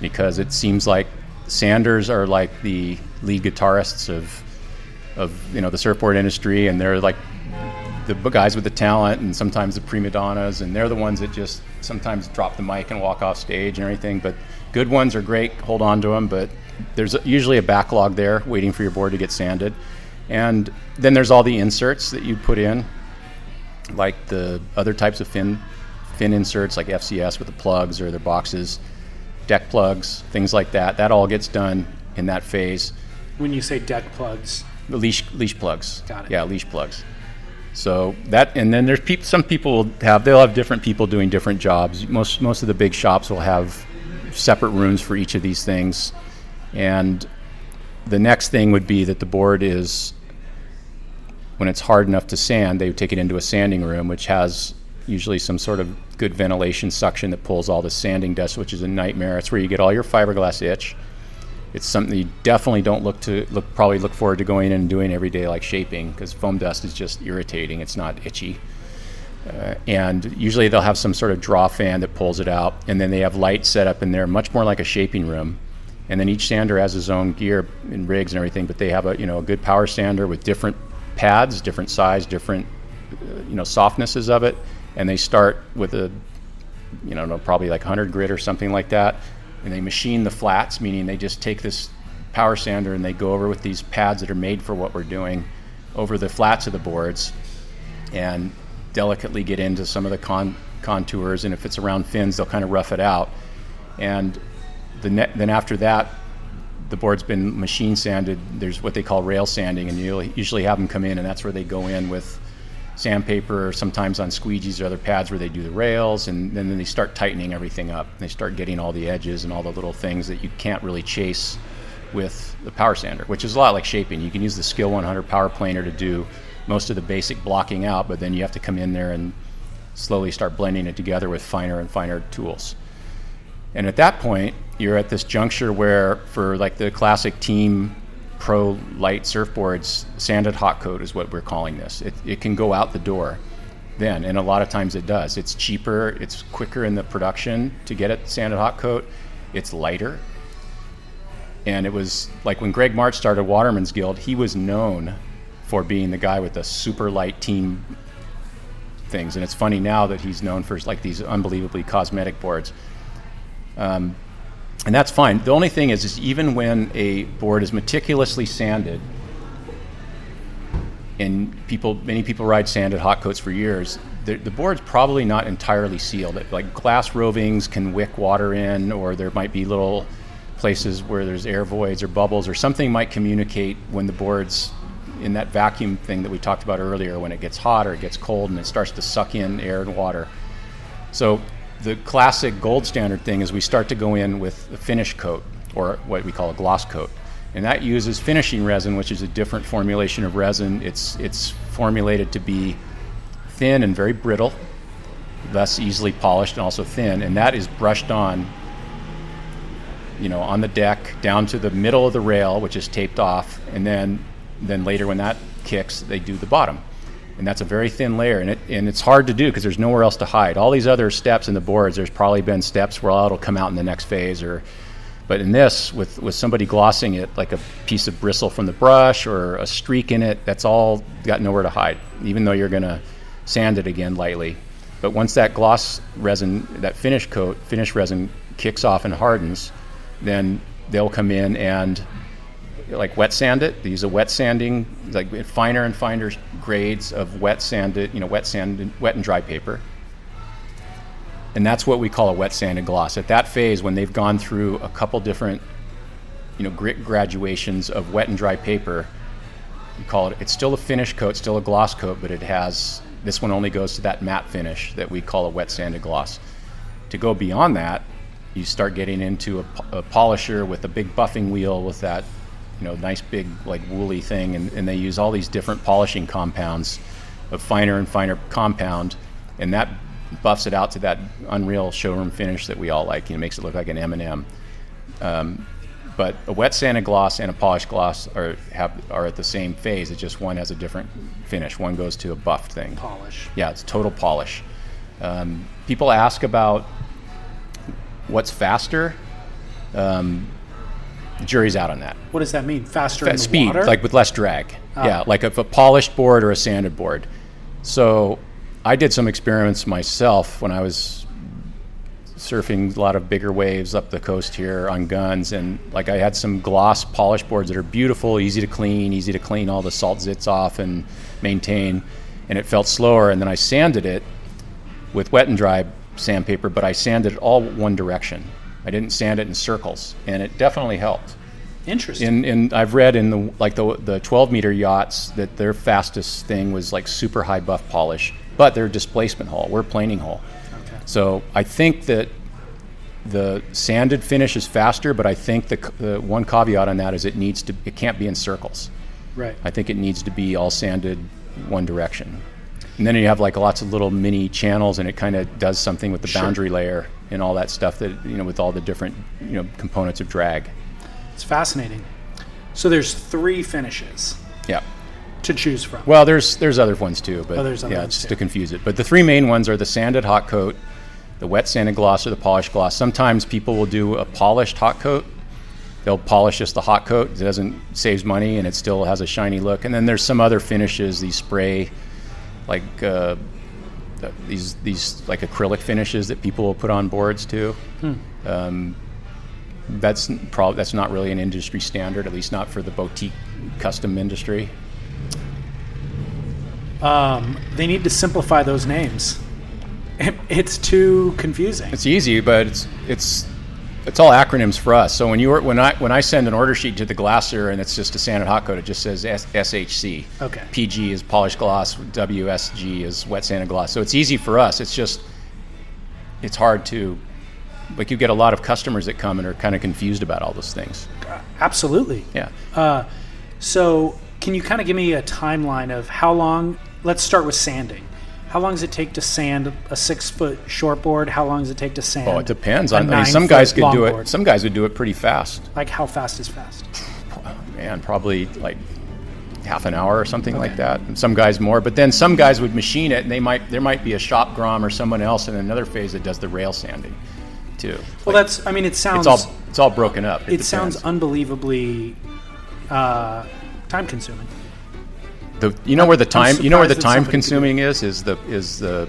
because it seems like sanders are like the lead guitarists of of you know the surfboard industry, and they're like the guys with the talent and sometimes the prima donnas, and they're the ones that just sometimes drop the mic and walk off stage and everything. But good ones are great, hold on to them, but there's usually a backlog there waiting for your board to get sanded. And then there's all the inserts that you put in, like the other types of fin fin inserts, like FCS with the plugs or the boxes, deck plugs, things like that. That all gets done in that phase. when you say deck plugs. The leash leash plugs. Got it. Yeah, leash plugs. So that, and then there's peop, some people will have they'll have different people doing different jobs. Most most of the big shops will have separate rooms for each of these things, and the next thing would be that the board is when it's hard enough to sand, they would take it into a sanding room, which has usually some sort of good ventilation suction that pulls all the sanding dust, which is a nightmare. It's where you get all your fiberglass itch. It's something you definitely don't look to look probably look forward to going in and doing every day like shaping because foam dust is just irritating. It's not itchy. Uh, and usually they'll have some sort of draw fan that pulls it out, and then they have lights set up in there, much more like a shaping room. And then each sander has his own gear and rigs and everything, but they have a you know a good power sander with different pads, different size, different uh, you know softnesses of it, and they start with a you know probably like 100 grit or something like that, and they machine the flats, meaning they just take this power sander and they go over with these pads that are made for what we're doing over the flats of the boards and delicately get into some of the con- contours. And if it's around fins, they'll kind of rough it out. And the ne- then after that, the board's been machine sanded. There's what they call rail sanding, and you usually have them come in, and that's where they go in with sandpaper, sometimes on squeegees or other pads where they do the rails, and then, then they start tightening everything up. They start getting all the edges and all the little things that you can't really chase with the power sander, which is a lot like shaping. You can use the Skil 100 power planer to do most of the basic blocking out, but then you have to come in there and slowly start blending it together with finer and finer tools. And at that point, you're at this juncture where, for like the classic team pro light surfboards, sanded hot coat is what we're calling this. It, it can go out the door then, and a lot of times it does. It's cheaper, it's quicker in the production to get it sanded hot coat, it's lighter. And it was like when Greg Martz started Waterman's Guild, he was known for being the guy with the super light team things. And it's funny now that he's known for like these unbelievably cosmetic boards. Um, and that's fine. The only thing is, is even when a board is meticulously sanded, and people, many people ride sanded hot coats for years, the, the board's probably not entirely sealed. Like glass rovings can wick water in, or there might be little places where there's air voids or bubbles, or something might communicate when the board's in that vacuum thing that we talked about earlier when it gets hot or it gets cold and it starts to suck in air and water. So the classic gold standard thing is we start to go in with a finish coat or what we call a gloss coat. And that uses finishing resin, which is a different formulation of resin. It's, it's formulated to be thin and very brittle, thus easily polished and also thin. And that is brushed on, you know, on the deck down to the middle of the rail, which is taped off. And then, then later when that kicks, they do the bottom and that's a very thin layer, and it and it's hard to do because there's nowhere else to hide. All these other steps in the boards, there's probably been steps where oh, it'll come out in the next phase, or but in this, with with somebody glossing it like a piece of bristle from the brush or a streak in it, that's all got nowhere to hide. Even though you're gonna sand it again lightly, but once that gloss resin, that finish coat, finish resin kicks off and hardens, then they'll come in and like wet sand it. They use a wet sanding, like finer and finer grades of wet sanded, you know, wet sand, wet and dry paper. And that's what we call a wet sanded gloss. At that phase, when they've gone through a couple different, you know, grit graduations of wet and dry paper, you call it. It's still a finish coat, still a gloss coat, but it has this one only goes to that matte finish that we call a wet sanded gloss. To go beyond that, you start getting into a, a polisher with a big buffing wheel with that you know, nice big like woolly thing, and, and they use all these different polishing compounds of finer and finer compound, and that buffs it out to that unreal showroom finish that we all like. You know, makes it look like an M&M. Um, but a wet sanded gloss and a polished gloss are have are at the same phase. It's just one has a different finish. One goes to a buffed thing. Polish. Yeah, it's total polish. Um, people ask about what's faster. Um, jury's out on that. What does that mean? Faster in the speed, water? like with less drag. Ah. Yeah, like a, a polished board or a sanded board. So I did some experiments myself when I was surfing a lot of bigger waves up the coast here on guns, and like I had some gloss polished boards that are beautiful, easy to clean, easy to clean all the salt zits off and maintain, and it felt slower. And then I sanded it with wet and dry sandpaper, but I sanded it all one direction. I didn't sand it in circles, and it definitely helped. Interesting. And, and I've read in the like the the 12 meter yachts that their fastest thing was like super high buff polish, but their displacement hull. We're planing hull. okay. So I think that the sanded finish is faster, but I think the, the one caveat on that is it needs to it can't be in circles. Right. I think it needs to be all sanded one direction. And then you have like lots of little mini channels, and it kind of does something with the Sure. boundary layer and all that stuff that you know with all the different you know components of drag. It's fascinating. So there's three finishes Yeah. to choose from. Well, there's there's other ones too, but Oh, there's other yeah, just too. to confuse it. But the three main ones are the sanded hot coat, the wet sanded gloss, or the polished gloss. Sometimes people will do a polished hot coat. They'll polish just the hot coat. It doesn't saves money and it still has a shiny look. And then there's some other finishes, these spray, like uh, th- these these like acrylic finishes that people will put on boards too. Hmm. Um, that's probably that's not really an industry standard, at least not for the boutique custom industry. Um, they need to simplify those names. It's too confusing. It's easy, but it's it's it's all acronyms for us. So when you when I when I send an order sheet to the glasser and it's just a sanded hot coat, it just says S- SHC. Okay. PG is polished gloss. WSG is wet sanded gloss. So it's easy for us. It's just it's hard to like you get a lot of customers that come and are kind of confused about all those things. Absolutely. Yeah. Uh, so, can you kind of give me a timeline of how long? Let's start with sanding. How long does it take to sand a six foot shortboard? How long does it take to sand? Oh, it depends. on I mean, some guys could do longboard? it. Some guys would do it pretty fast. Like how fast is fast? Man, probably like half an hour or something like that. And some guys more, but then some guys would machine it, and they might there might be a shop grom or someone else in another phase that does the rail sanding, too. Well, that's. I mean, it sounds. It's all it's all broken up. it sounds unbelievably uh, time consuming. The, you know where the time you know where the time somebody could do consuming is is the is the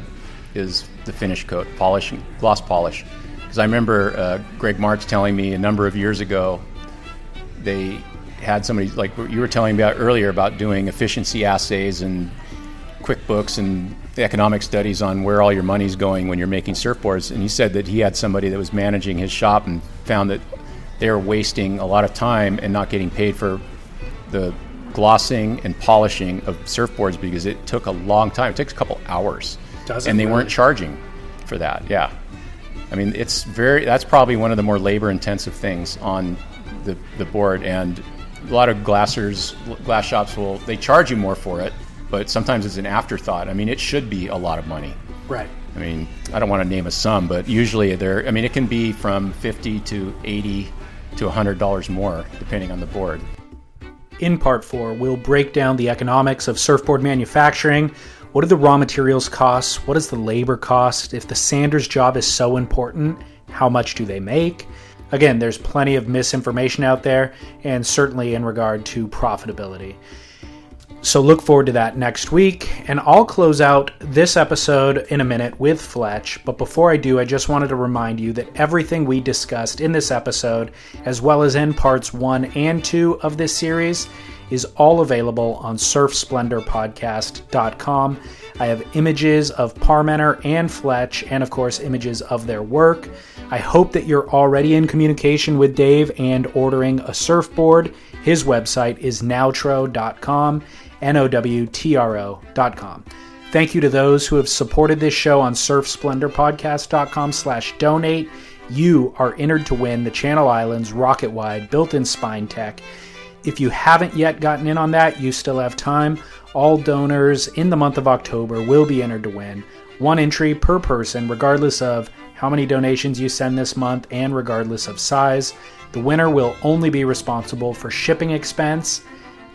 is the finish coat polishing gloss polish because I remember uh, Greg Martz telling me a number of years ago they had somebody like you were telling me about earlier about doing efficiency assays and QuickBooks and the economic studies on where all your money's going when you're making surfboards. And he said that he had somebody that was managing his shop and found that they were wasting a lot of time and not getting paid for the glossing and polishing of surfboards because it took a long time. It takes a couple hours. Does it and they really? weren't charging for that. Yeah. I mean, it's very, that's probably one of the more labor intensive things on the, the board. And a lot of glassers, glass shops will, they charge you more for it, but sometimes it's an afterthought. I mean, it should be a lot of money. Right. I mean, I don't want to name a sum, but usually they're, I mean, it can be from 50 to 80 to $100 more, depending on the board. In part four, we'll break down the economics of surfboard manufacturing. What do the raw materials cost? What is the labor cost? If the sander's job is so important, how much do they make? Again, there's plenty of misinformation out there, and certainly in regard to profitability. So look forward to that next week. And I'll close out this episode in a minute with Fletch. But before I do, I just wanted to remind you that everything we discussed in this episode, as well as in parts one and two of this series, is all available on surfsplendorpodcast.com. I have images of Parmenter and Fletch, and of course, images of their work. I hope that you're already in communication with Dave and ordering a surfboard. His website is nowtro.com, N O W T R O.com. Thank you to those who have supported this show on surfsplendorpodcast.com slash donate. You are entered to win the Channel Islands Rocket Wide built-in Spine-Tek. If you haven't yet gotten in on that, you still have time. All donors in the month of October will be entered to win. One entry per person, regardless of how many donations you send this month and regardless of size. The winner will only be responsible for shipping expense.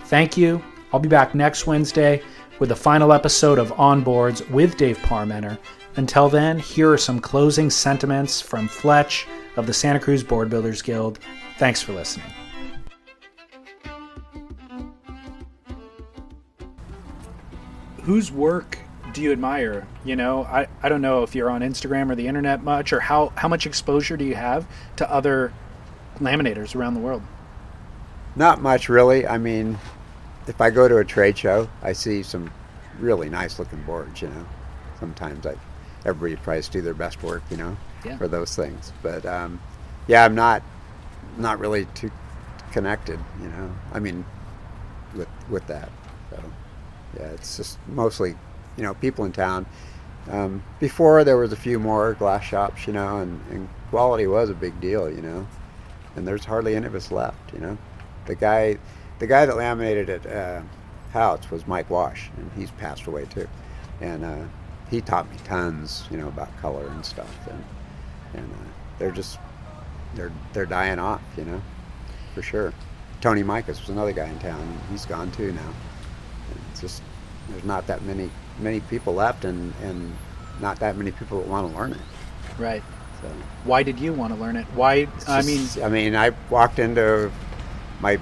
Thank you. I'll be back next Wednesday with the final episode of On Boards with Dave Parmenter. Until then, here are some closing sentiments from Fletch of the Santa Cruz Board Builders Guild. Thanks for listening. Whose work do you admire? You know, I, I don't know if you're on Instagram or the internet much, or how, how much exposure do you have to other laminators around the world? Not much, really. I mean, if I go to a trade show, I see some really nice looking boards. You know, sometimes I everybody tries to do their best work. You know, Yeah. for those things. But um, yeah, I'm not not really too connected. You know, I mean, with with that. So yeah, it's just mostly you know people in town. Um, before there was a few more glass shops, you know, and, and quality was a big deal, you know. And there's hardly any of us left, you know. The guy, the guy that laminated it, uh, Haut's was Mike Wash, and he's passed away too. And uh, he taught me tons, you know, about color and stuff. And and uh, they're just they're they're dying off, you know, for sure. Tony Micas was another guy in town. and He's gone too now. And it's just there's not that many many people left, and and not that many people that want to learn it. Right. So Why did you want to learn it? Why? it's I mean, I mean, I walked into my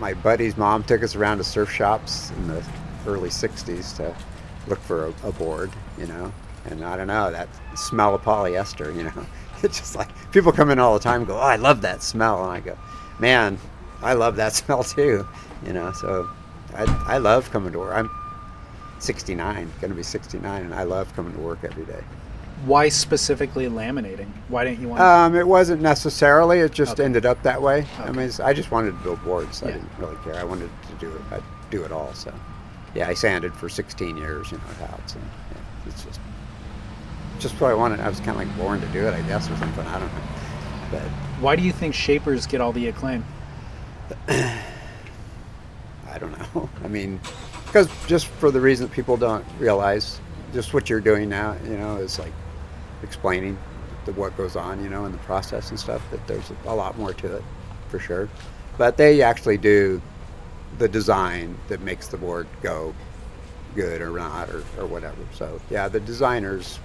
my buddy's mom took us around to surf shops in the early '60s to look for a, a board, you know. And I don't know that smell of polyester, you know. It's just like people come in all the time go, "Oh, I love that smell," and I go, "Man, I love that smell too," you know. So I I love coming to work. I'm 69, going to be 69, and I love coming to work every day. Why specifically laminating? Why didn't you want? To Um, it wasn't necessarily. It just Okay. ended up that way. I mean, I just wanted to build boards. I Yeah. didn't really care. I wanted to do it. I'd do it all. So, yeah, I sanded for 16 years, you know, at Haut's, and yeah, it's just just what I wanted. I was kind of like born to do it, I guess, or something. I don't know. But why do you think shapers get all the acclaim? I don't know. I mean, because just for the reason that people don't realize just what you're doing now, you know, is like explaining the, what goes on, you know, in the process and stuff. That there's a lot more to it, for sure. But they actually do the design that makes the board go good or not or, or whatever. So yeah, the designers,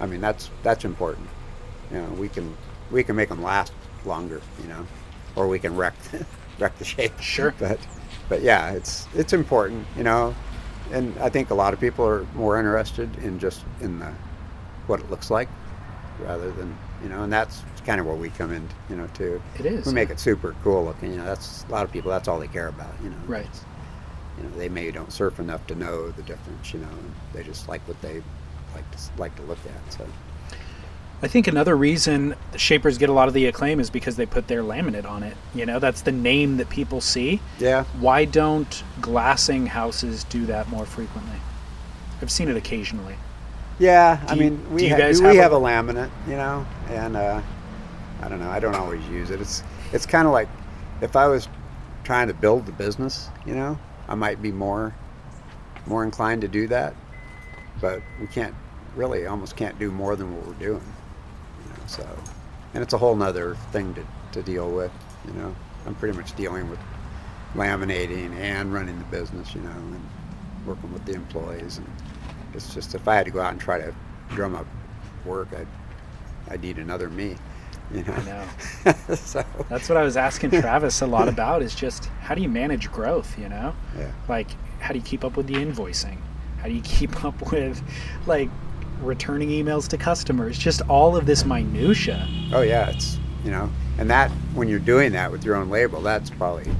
I mean that's that's important. You know, we can we can make them last longer, you know, or we can wreck wreck the shape. Sure. But but yeah, it's it's important, you know, and I think a lot of people are more interested in just in the what it looks like rather than you know, and that's kind of where we come in, you know, too. It is. We make it super cool looking. You know, that's a lot of people. That's all they care about. You know. Right. You know, they maybe don't surf enough to know the difference. You know, and they just like what they like to like to look at. So I think another reason the Shapers get a lot of the acclaim is because they put their laminate on it. You know, that's the name that people see. yeah, Why don't glassing houses do that more frequently? I've seen it occasionally. Yeah. I Do you- mean, we do you ha- guys we have have a- a laminate. You know, and uh, I don't know. I don't always use it. It's it's kind of like if I was trying to build the business. You know, I might be more more inclined to do that, but we can't really almost can't do more than what we're doing. You know, so and it's a whole nother thing to, to deal with. You know, I'm pretty much dealing with laminating and running the business. You know, and working with the employees, and it's just if I had to go out and try to drum up work, I'd I'd need another me. You know, I know. so That's what I was asking Travis a lot about is just how do you manage growth, you know? yeah, Like how do you keep up with the invoicing? How do you keep up with like returning emails to customers? Just all of this minutia. oh yeah, it's you know, and that when you're doing that with your own label, that's probably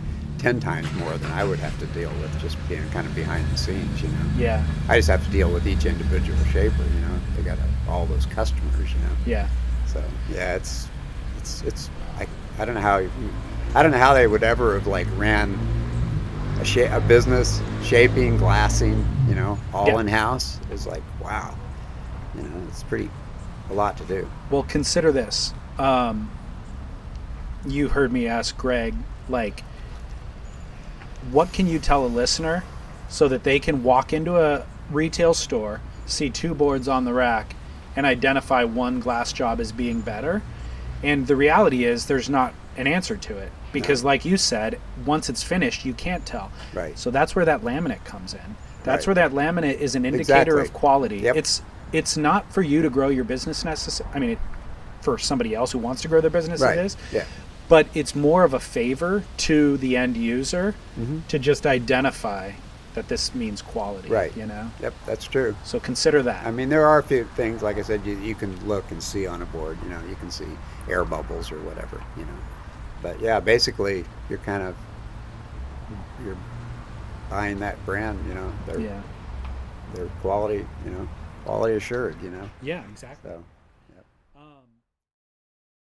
ten times more than I would have to deal with just being kind of behind the scenes. You know, Yeah. I just have to deal with each individual shaper. You know, they got all those customers. You know. Yeah. So yeah, it's it's it's I, I don't know how I don't know how they would ever have like ran a, sha- a business shaping, glassing, you know, all Yeah. in house. It's like wow, you know, it's pretty a lot to do. Well, consider this. Um, you heard me ask Greg, like, what can you tell a listener so that they can walk into a retail store, see two boards on the rack, and identify one glass job as being better? And the reality is, there's not an answer to it because, like you said, once it's finished, you can't tell. Right. So that's where that laminate comes in. That's Right. where that laminate is an indicator Exactly. of quality. Yep. It's it's not for you to grow your business necessarily. I mean, it, for somebody else who wants to grow their business, Right. it is. Yeah. But it's more of a favor to the end user Mm-hmm. to just identify that this means quality. Right. You know. Yep, that's true. So consider that. I mean, there are a few things, like I said, you, you can look and see on a board. You know, you can see air bubbles or whatever. You know, but yeah, basically, you're kind of you're buying that brand. You know, they're yeah. they're quality. You know, quality assured. You know, Yeah. Exactly. so